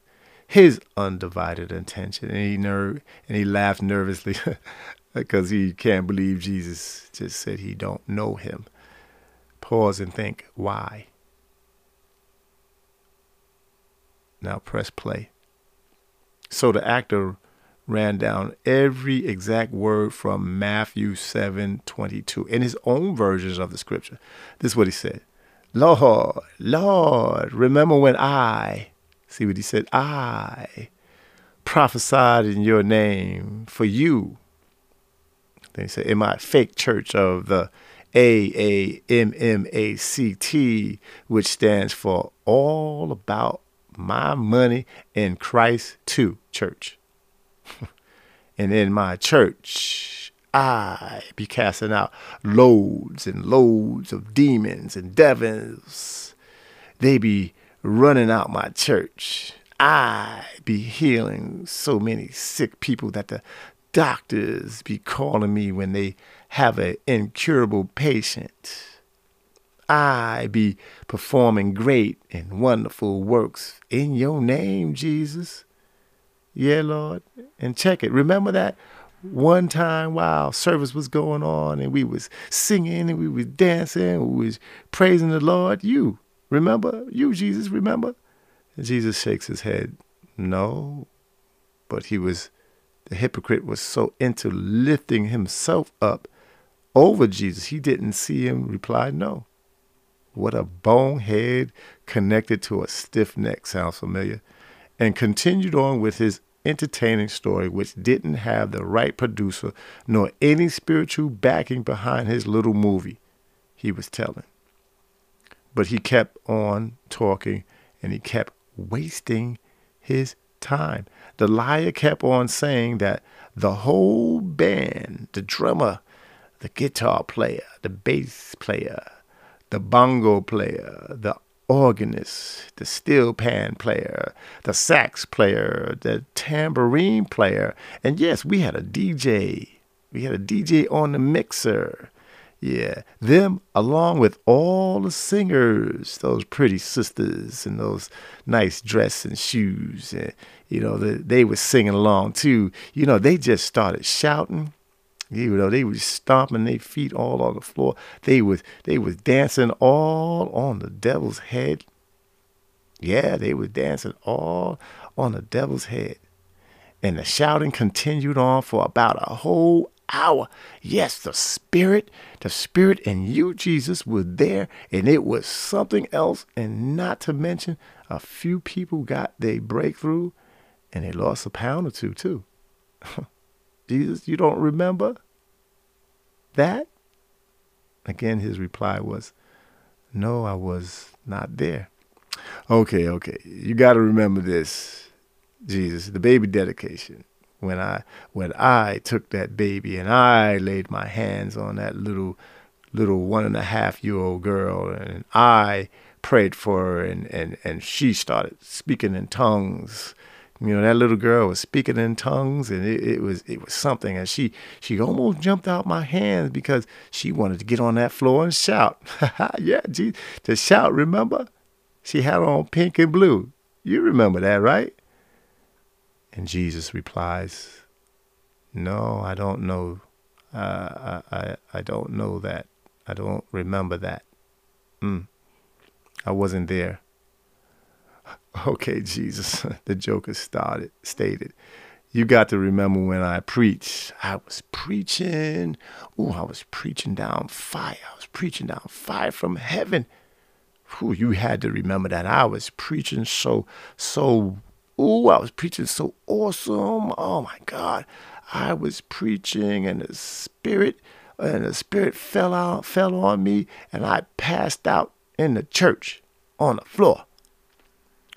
S1: his undivided attention, and he ner- and he laughs nervously because he can't believe Jesus just said he don't know him pause and think, why? Now press play. So the actor ran down every exact word from Matthew 7:22 in his own versions of the scripture. This is what he said. Lord, Lord, remember when I, see what he said, I prophesied in your name for you. Said, in my fake church of the A A M M A C T, which stands for All About My Money in Christ too, church. and in my church, I be casting out loads and loads of demons and devils. They be running out my church. I be healing so many sick people that the doctors be calling me when they have an incurable patient. I be performing great and wonderful works in your name, Jesus. Yeah, Lord. And check it. Remember that one time while service was going on and we was singing and we was dancing, we was praising the Lord. You remember? You, Jesus, remember? And Jesus shakes his head. No. But he was the hypocrite was so into lifting himself up over Jesus, he didn't see him reply no. What a bonehead connected to a stiff neck sounds familiar. And continued on with his entertaining story, which didn't have the right producer nor any spiritual backing behind his little movie he was telling. But he kept on talking and he kept wasting his time. The liar kept on saying that the whole band, the drummer, the guitar player, the bass player, the bongo player, the organist, the steel pan player, the sax player, the tambourine player, and yes, we had a DJ. We had a DJ on the mixer. Yeah, them along with all the singers, those pretty sisters and those nice dress and shoes, and you know the, they were singing along too. You know they just started shouting. You know they was stomping their feet all on the floor. They was they was dancing all on the devil's head. Yeah, they was dancing all on the devil's head. And the shouting continued on for about a whole hour. Yes, the Spirit, the Spirit and you, Jesus, were there, and it was something else. And not to mention, a few people got their breakthrough and they lost a pound or two, too. Jesus, you don't remember that? Again, his reply was, No, I was not there. Okay, okay. You got to remember this, Jesus, the baby dedication when I when I took that baby and I laid my hands on that little little one and a half year old girl and I prayed for her and, and, and she started speaking in tongues. You know, that little girl was speaking in tongues and it, it was it was something and she she almost jumped out my hands because she wanted to get on that floor and shout. yeah, gee, to shout, remember? She had on pink and blue. You remember that, right? And Jesus replies, No, I don't know. Uh, I, I, I don't know that. I don't remember that. Mm. I wasn't there. Okay, Jesus, the joker started, stated. You got to remember when I preached. I was preaching. Oh, I was preaching down fire. I was preaching down fire from heaven. Ooh, you had to remember that. I was preaching so, so Ooh, I was preaching so awesome. Oh my God. I was preaching and the spirit and the spirit fell out fell on me and I passed out in the church on the floor.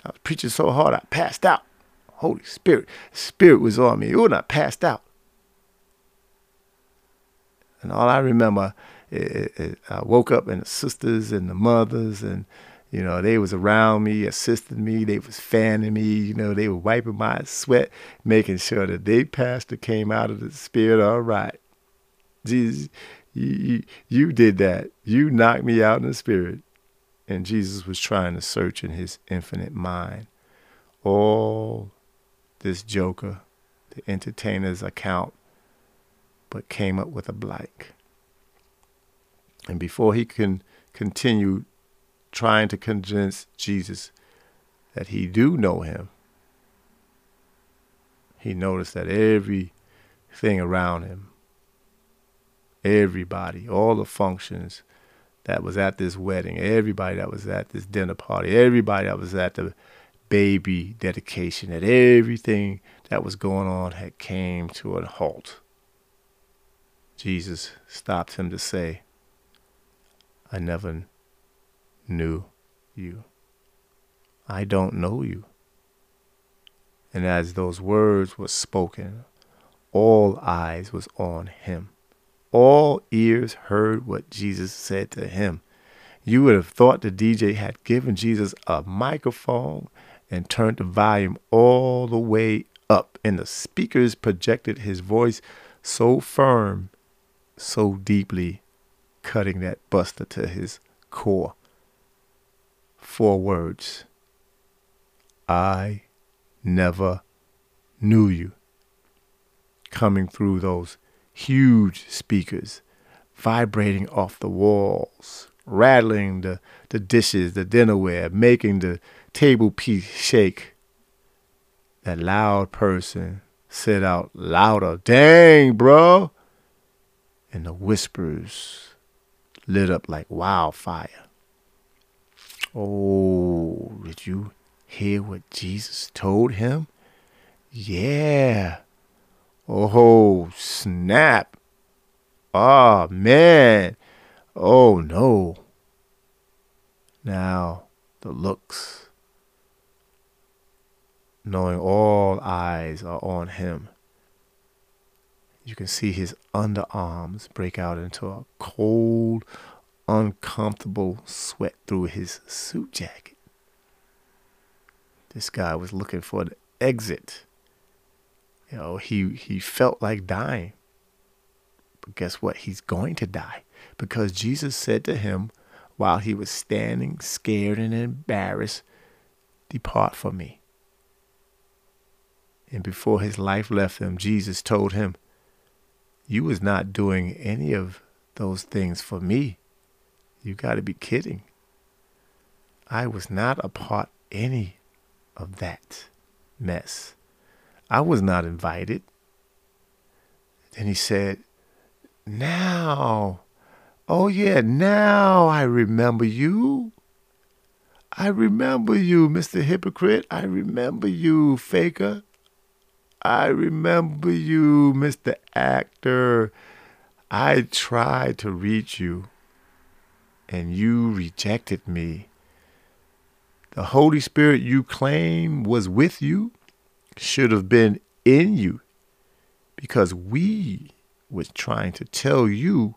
S1: I was preaching so hard I passed out. Holy Spirit. Spirit was on me. Ooh, and I passed out. And all I remember, it, I woke up and the sisters and the mothers and you know, they was around me, assisting me. They was fanning me. You know, they were wiping my sweat, making sure that they pastor came out of the spirit all right. Jesus, you, you, you did that. You knocked me out in the spirit. And Jesus was trying to search in his infinite mind all this joker, the entertainer's account, but came up with a blank. And before he can continue trying to convince Jesus that he do know him, he noticed that everything around him, everybody, all the functions that was at this wedding, everybody that was at this dinner party, everybody that was at the baby dedication, that everything that was going on had came to a halt. Jesus stopped him to say, I never knew you. I don't know you. And as those words were spoken, all eyes was on him. All ears heard what Jesus said to him. You would have thought the DJ had given Jesus a microphone and turned the volume all the way up, and the speakers projected his voice so firm, so deeply, cutting that buster to his core. Four words I never knew you. Coming through those huge speakers, vibrating off the walls, rattling the, the dishes, the dinnerware, making the table piece shake. That loud person said out louder, Dang, bro. And the whispers lit up like wildfire. Oh, did you hear what Jesus told him? Yeah. Oh, snap. Oh, man. Oh, no. Now, the looks. Knowing all eyes are on him. You can see his underarms break out into a cold, uncomfortable sweat through his suit jacket. This guy was looking for the exit. You know, he, he felt like dying. But guess what? He's going to die because Jesus said to him while he was standing, scared and embarrassed, Depart from me. And before his life left him, Jesus told him, You was not doing any of those things for me. You got to be kidding. I was not a part any of that mess. I was not invited. Then he said, Now, oh yeah, now I remember you. I remember you, Mr. Hypocrite. I remember you, Faker. I remember you, Mr. Actor. I tried to reach you, and you rejected me. The Holy Spirit you claim was with you should have been in you because we was trying to tell you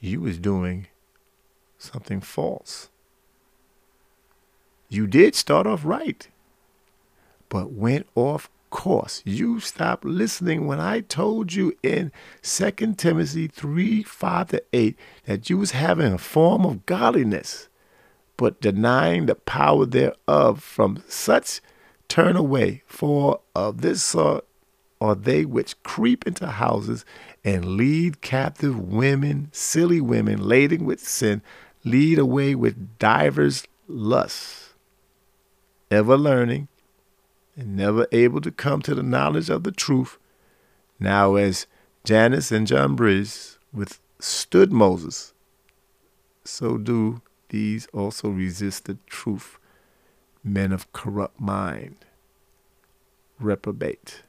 S1: you was doing something false. You did start off right, but went off course. You stopped listening when I told you in 2 Timothy 3 5 to 8 that you was having a form of godliness but denying the power thereof. From such turn away, for of this sort are they which creep into houses and lead captive women, silly women laden with sin, lead away with divers lusts, ever learning and never able to come to the knowledge of the truth. Now, as Jannes and Jambres withstood Moses, so do these also resist the truth, men of corrupt mind, reprobate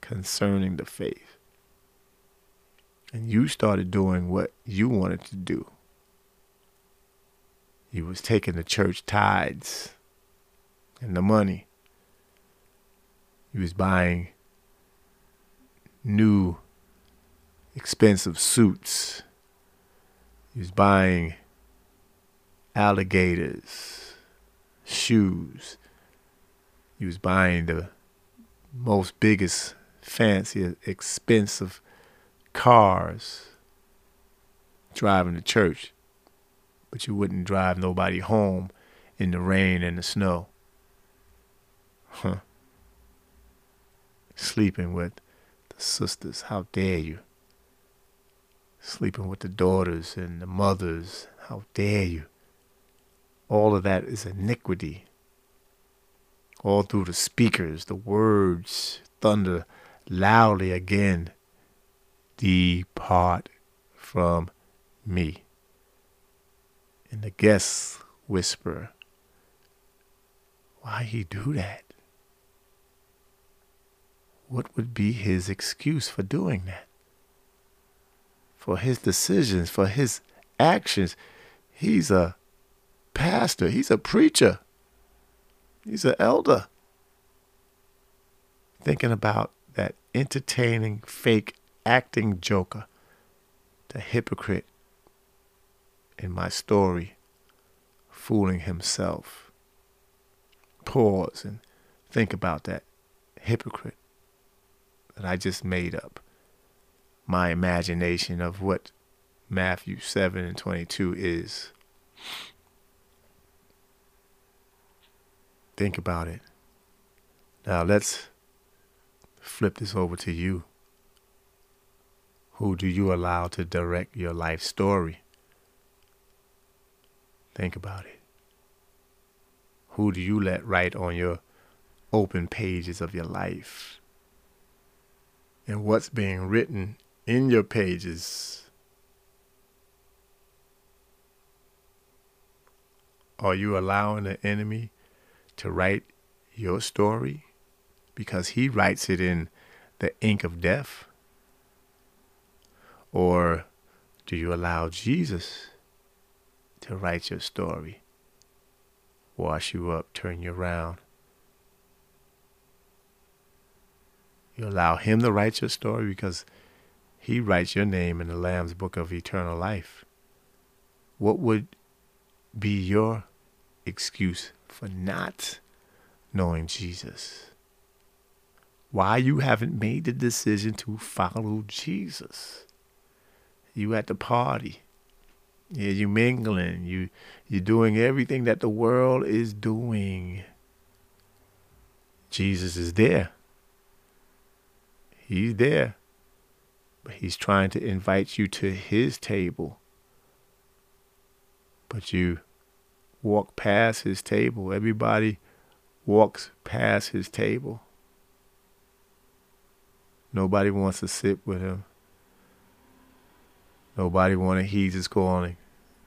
S1: concerning the faith. And you started doing what you wanted to do. You was taking the church tithes and the money. You was buying new expensive suits. He was buying alligators, shoes. He was buying the most biggest, fancy, expensive cars, driving to church. But you wouldn't drive nobody home in the rain and the snow. Huh. Sleeping with the sisters, how dare you? Sleeping with the daughters and the mothers, how dare you? all of that is iniquity. All through the speakers, the words thunder loudly again Depart from me. And the guests whisper, Why he do that? What would be his excuse for doing that? for his decisions, for his actions. He's a pastor, he's a preacher, he's an elder. Thinking about that entertaining, fake, acting joker, the hypocrite in my story, fooling himself. Pause and think about that hypocrite that I just made up. My imagination of what Matthew 7 and 22 is. Think about it. Now let's flip this over to you. Who do you allow to direct your life story? Think about it. Who do you let write on your open pages of your life? And what's being written in your pages? Are you allowing the enemy to write your story? because he writes it in the ink of death? Or do you allow Jesus to write your story, wash you up, turn you around? You allow him to write your story because he writes your name in the Lamb's book of eternal life. What would be your excuse for not knowing Jesus? why you haven't made the decision to follow Jesus. You at the party. Yeah, you mingling. You you're doing everything that the world is doing. Jesus is there. He's there. But he's trying to invite you to his table. But you walk past his table. Everybody walks past his table. Nobody wants to sit with him. Nobody wants to heed his calling.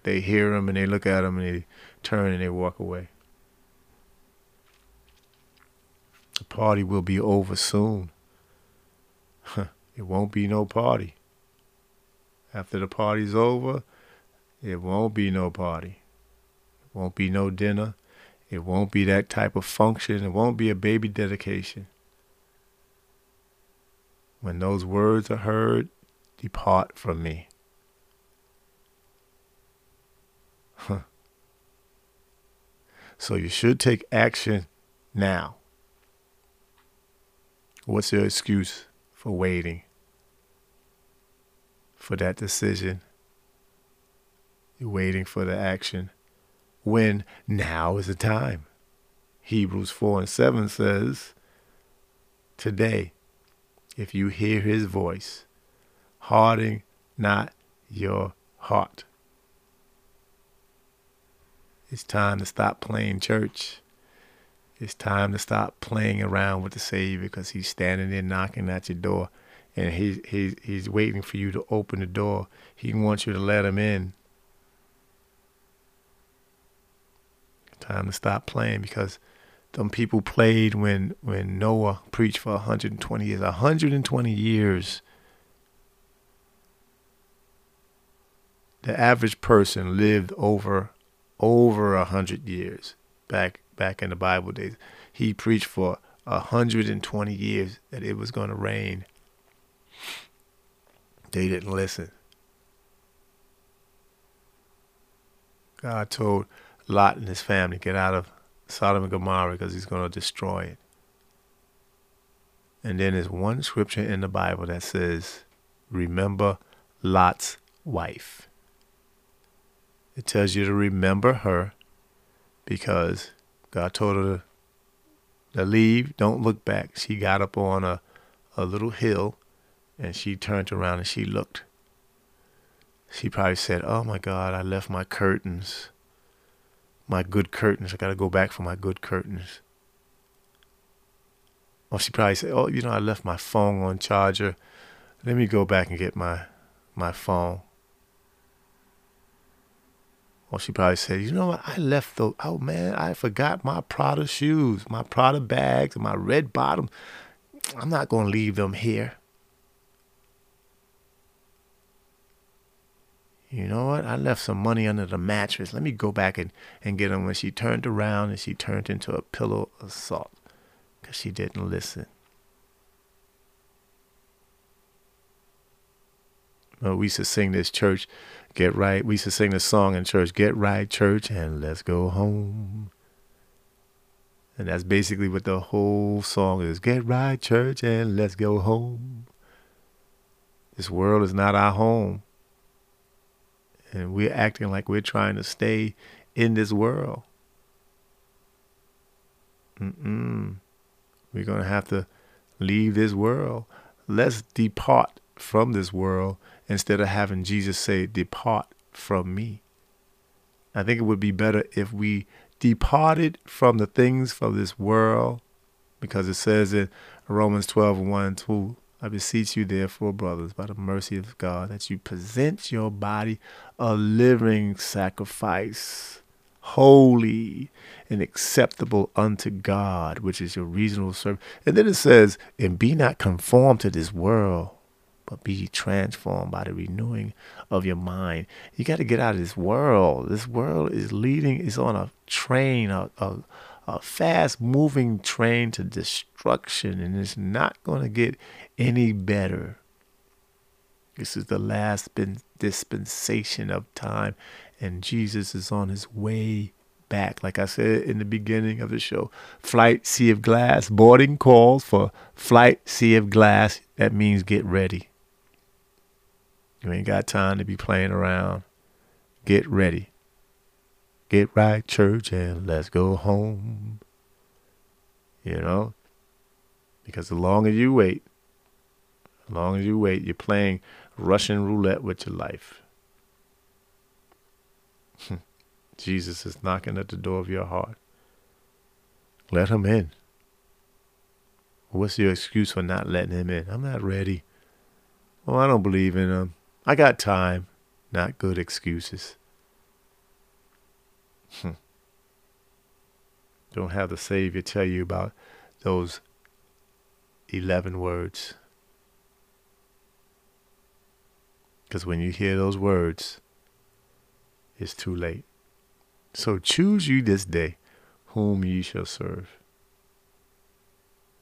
S1: They hear him and they look at him and they turn and they walk away. The party will be over soon. it won't be no party. After the party's over, it won't be no party. It won't be no dinner. It won't be that type of function. It won't be a baby dedication. When those words are heard, depart from me. So you should take action now. What's your excuse for waiting for that decision? You're waiting for the action when now is the time. Hebrews 4 and 7 says, Today if you hear his voice. Harden not your heart. It's time to stop playing church. It's time to stop playing around with the Savior because he's standing there knocking at your door and he's, he's, he's waiting for you to open the door. He wants you to let him in. Time to stop playing because them people played when when Noah preached for 120 years. 120 years. The average person lived over over a hundred years back back in the Bible days. He preached for 120 years that it was going to rain. They didn't listen. God told Lot and his family get out of Sodom and Gomorrah because he's going to destroy it. And then there's one scripture in the Bible that says, Remember Lot's wife. It tells you to remember her because God told her to leave, don't look back. She got up on a, a little hill and she turned around and she looked. She probably said, Oh my God, I left my curtains my good curtains. I got to go back for my good curtains. Or she probably said, "Oh, you know, I left my phone on charger. Let me go back and get my my phone." Or she probably said, "You know what? I left those. Oh man, I forgot my Prada shoes, my Prada bags, my red bottom. I'm not going to leave them here." You know what? I left some money under the mattress. Let me go back and, and get them. When she turned around and she turned into a pillow of salt because she didn't listen. Well, we used to sing this church, get right. We used to sing this song in church, get right, church, and let's go home. And that's basically what the whole song is. Get right, church, and let's go home. This world is not our home. And we're acting like we're trying to stay in this world. Mm-mm. We're going to have to leave this world. Let's depart from this world instead of having Jesus say, Depart from me. I think it would be better if we departed from the things of this world, because it says in Romans 12 1 2, I beseech you, therefore, brothers, by the mercy of God, that you present your body a living sacrifice, holy and acceptable unto God, which is your reasonable service. And then it says, and be not conformed to this world, but be transformed by the renewing of your mind. You got to get out of this world. This world is leading, is on a train, a, a, a fast moving train to destruction, and it's not going to get any better. This is the last dispensation of time, and Jesus is on his way back. Like I said in the beginning of the show, flight sea of glass, boarding calls for flight sea of glass. That means get ready. You ain't got time to be playing around. Get ready. Get right, church, and let's go home. You know? Because the longer you wait, the longer you wait, you're playing Russian roulette with your life. Jesus is knocking at the door of your heart. Let him in. What's your excuse for not letting him in? I'm not ready. Well, I don't believe in him. I got time, not good excuses. Hmm. Don't have the Savior tell you about those 11 words. Because when you hear those words, it's too late. So choose you this day whom ye shall serve.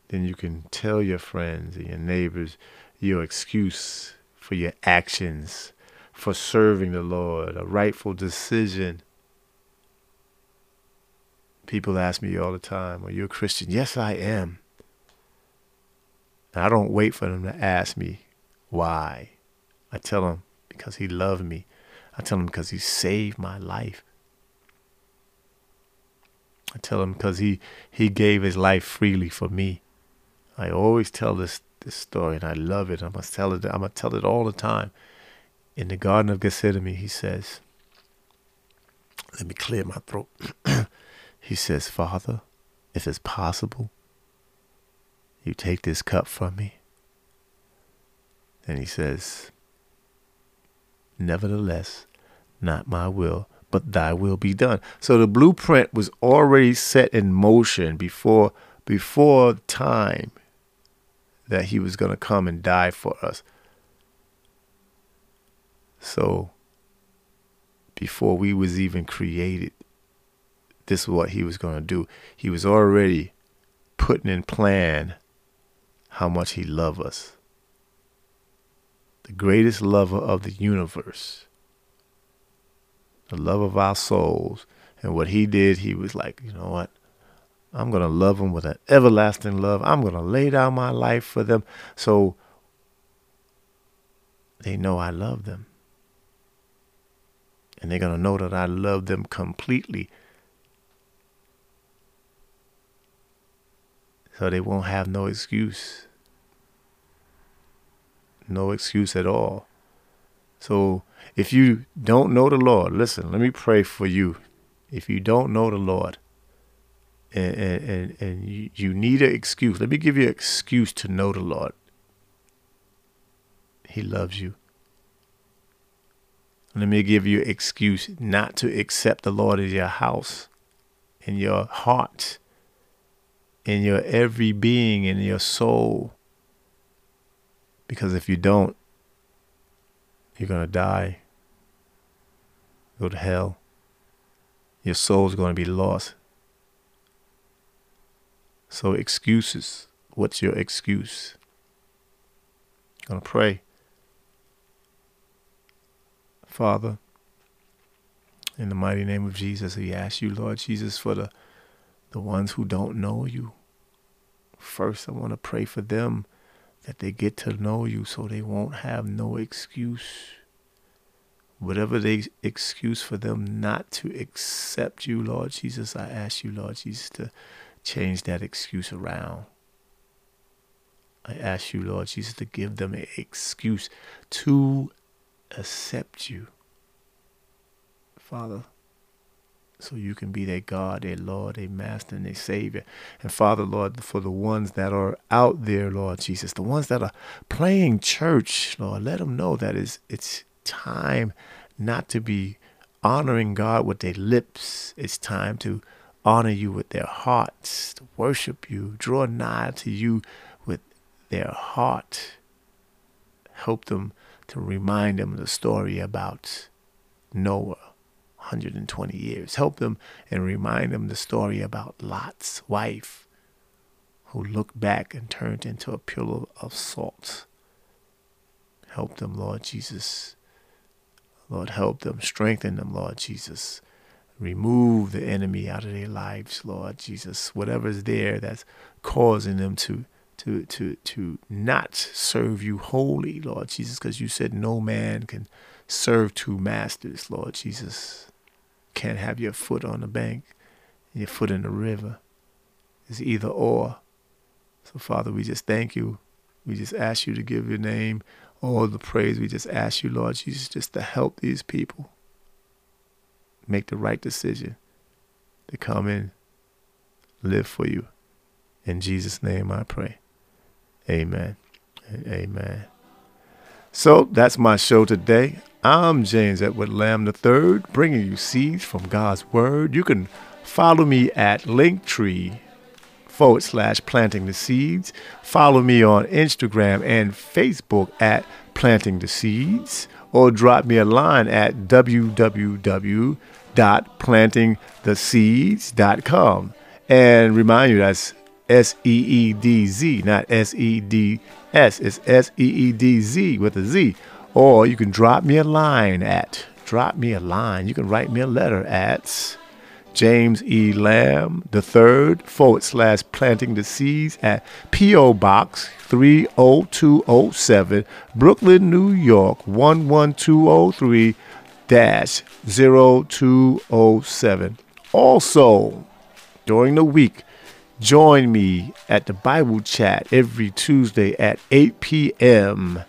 S1: Then you can tell your friends and your neighbors your excuse for your actions, for serving the Lord, a rightful decision. People ask me all the time, Are you a Christian? Yes, I am. And I don't wait for them to ask me why. I tell them because He loved me. I tell them because He saved my life. I tell him because he, he gave his life freely for me. I always tell this this story, and I love it. I must tell it. I'm gonna tell it all the time. In the Garden of Gethsemane, he says, "Let me clear my throat." he says, "Father, if it's possible, you take this cup from me." And he says, "Nevertheless, not my will, but thy will be done." So the blueprint was already set in motion before before time that he was going to come and die for us. So before we was even created, this is what he was going to do. He was already putting in plan how much he loved us. The greatest lover of the universe. The love of our souls. And what he did, he was like, you know what? I'm going to love them with an everlasting love. I'm going to lay down my life for them so they know I love them. And they're going to know that I love them completely. So they won't have no excuse. No excuse at all. So if you don't know the Lord, listen, let me pray for you. If you don't know the Lord, and, and, and you, you need an excuse. Let me give you an excuse to know the Lord. He loves you. Let me give you an excuse not to accept the Lord in your house, in your heart, in your every being, in your soul. Because if you don't, you're going to die go to hell. Your soul's going to be lost. So, excuses. What's your excuse? I'm going to pray. Father, in the mighty name of Jesus, we ask you, Lord Jesus, for the, the ones who don't know you. First, I want to pray for them that they get to know you so they won't have no excuse. Whatever the excuse for them not to accept you, Lord Jesus, I ask you, Lord Jesus, to change that excuse around. I ask you, Lord Jesus, to give them an excuse to accept you. Father, so you can be their God, their Lord, their Master, and their Savior. And Father, Lord, for the ones that are out there, Lord Jesus, the ones that are playing church, Lord, let them know that it's, it's time not to be honoring God with their lips. It's time to honor you with their hearts, to worship you, draw nigh to you with their heart. Help them to remind them the story about Noah 120 years. Help them and remind them the story about Lot's wife who looked back and turned into a pillar of salt. Help them, Lord Jesus. Lord, help them, strengthen them, Lord Jesus. Remove the enemy out of their lives, Lord Jesus. Whatever's there that's causing them to to to to not serve you wholly, Lord Jesus, because you said no man can serve two masters, Lord Jesus can't have your foot on the bank, and your foot in the river. It's either or. So, Father, we just thank you. We just ask you to give your name all the praise. We just ask you, Lord Jesus, just to help these people make the right decision to come in, live for you. In Jesus' name I pray. Amen. Amen. So that's my show today. I'm James Edward Lamb III, bringing you seeds from God's Word. You can follow me at Linktree forward slash planting the seeds. Follow me on Instagram and Facebook at planting the seeds, or drop me a line at www.plantingtheseedz.com. And remind you that's S E E D Z, not S E D S. It's S E E D Z with a Z. Or you can drop me a line at, drop me a line. You can write me a letter at James E. Lamb the third forward slash planting the seeds at P.O. Box 30207, Brooklyn, New York 11203 dash 0207. Also, during the week, join me at the Bible chat every Tuesday at 8 p.m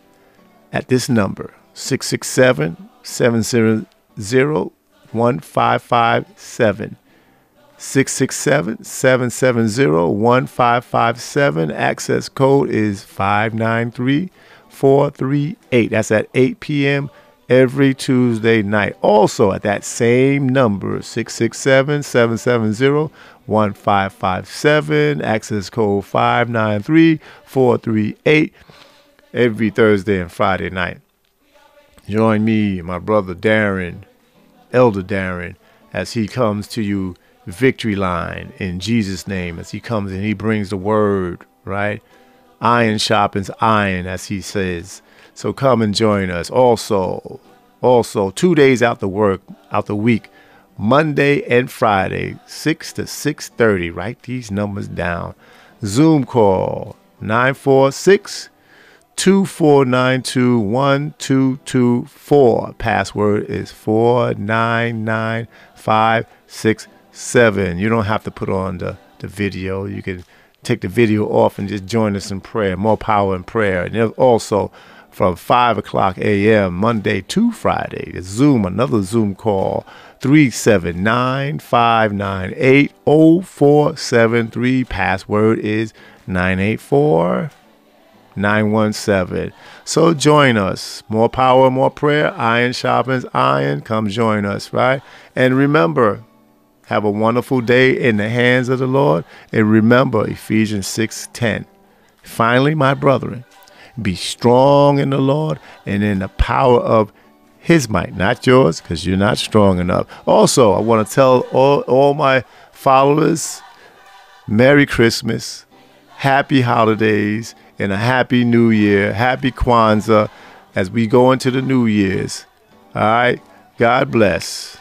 S1: at this number 667 700 1557. 667 770 1557. Access code is 593 438. That's at 8 p.m. every Tuesday night. Also, at that same number 667 770 1557. Access code 593 438 every Thursday and Friday night. Join me, my brother Darren, Elder Darren, as he comes to you victory line in Jesus' name, as he comes and he brings the word, right? Iron sharpens iron, as he says. So come and join us. Also, also two days out the work, out the week, Monday and Friday, 6 to 6:30. Write these numbers down. Zoom call 946- 24921224. Password is 499567. You don't have to put on the, the video. You can take the video off and just join us in prayer. More power in prayer. And also from 5 o'clock a.m. Monday to Friday, Zoom, another Zoom call. 379 598 0473. Password is 984 917. So join us. More power, more prayer. Iron sharpens iron. Come join us, right? And remember, have a wonderful day in the hands of the Lord. And remember Ephesians 6:10. Finally, my brethren, be strong in the Lord and in the power of his might, not yours, because you're not strong enough. Also, I want to tell all, all my followers Merry Christmas, Happy Holidays, and a Happy New Year. Happy Kwanzaa as we go into the New Year's. All right. God bless.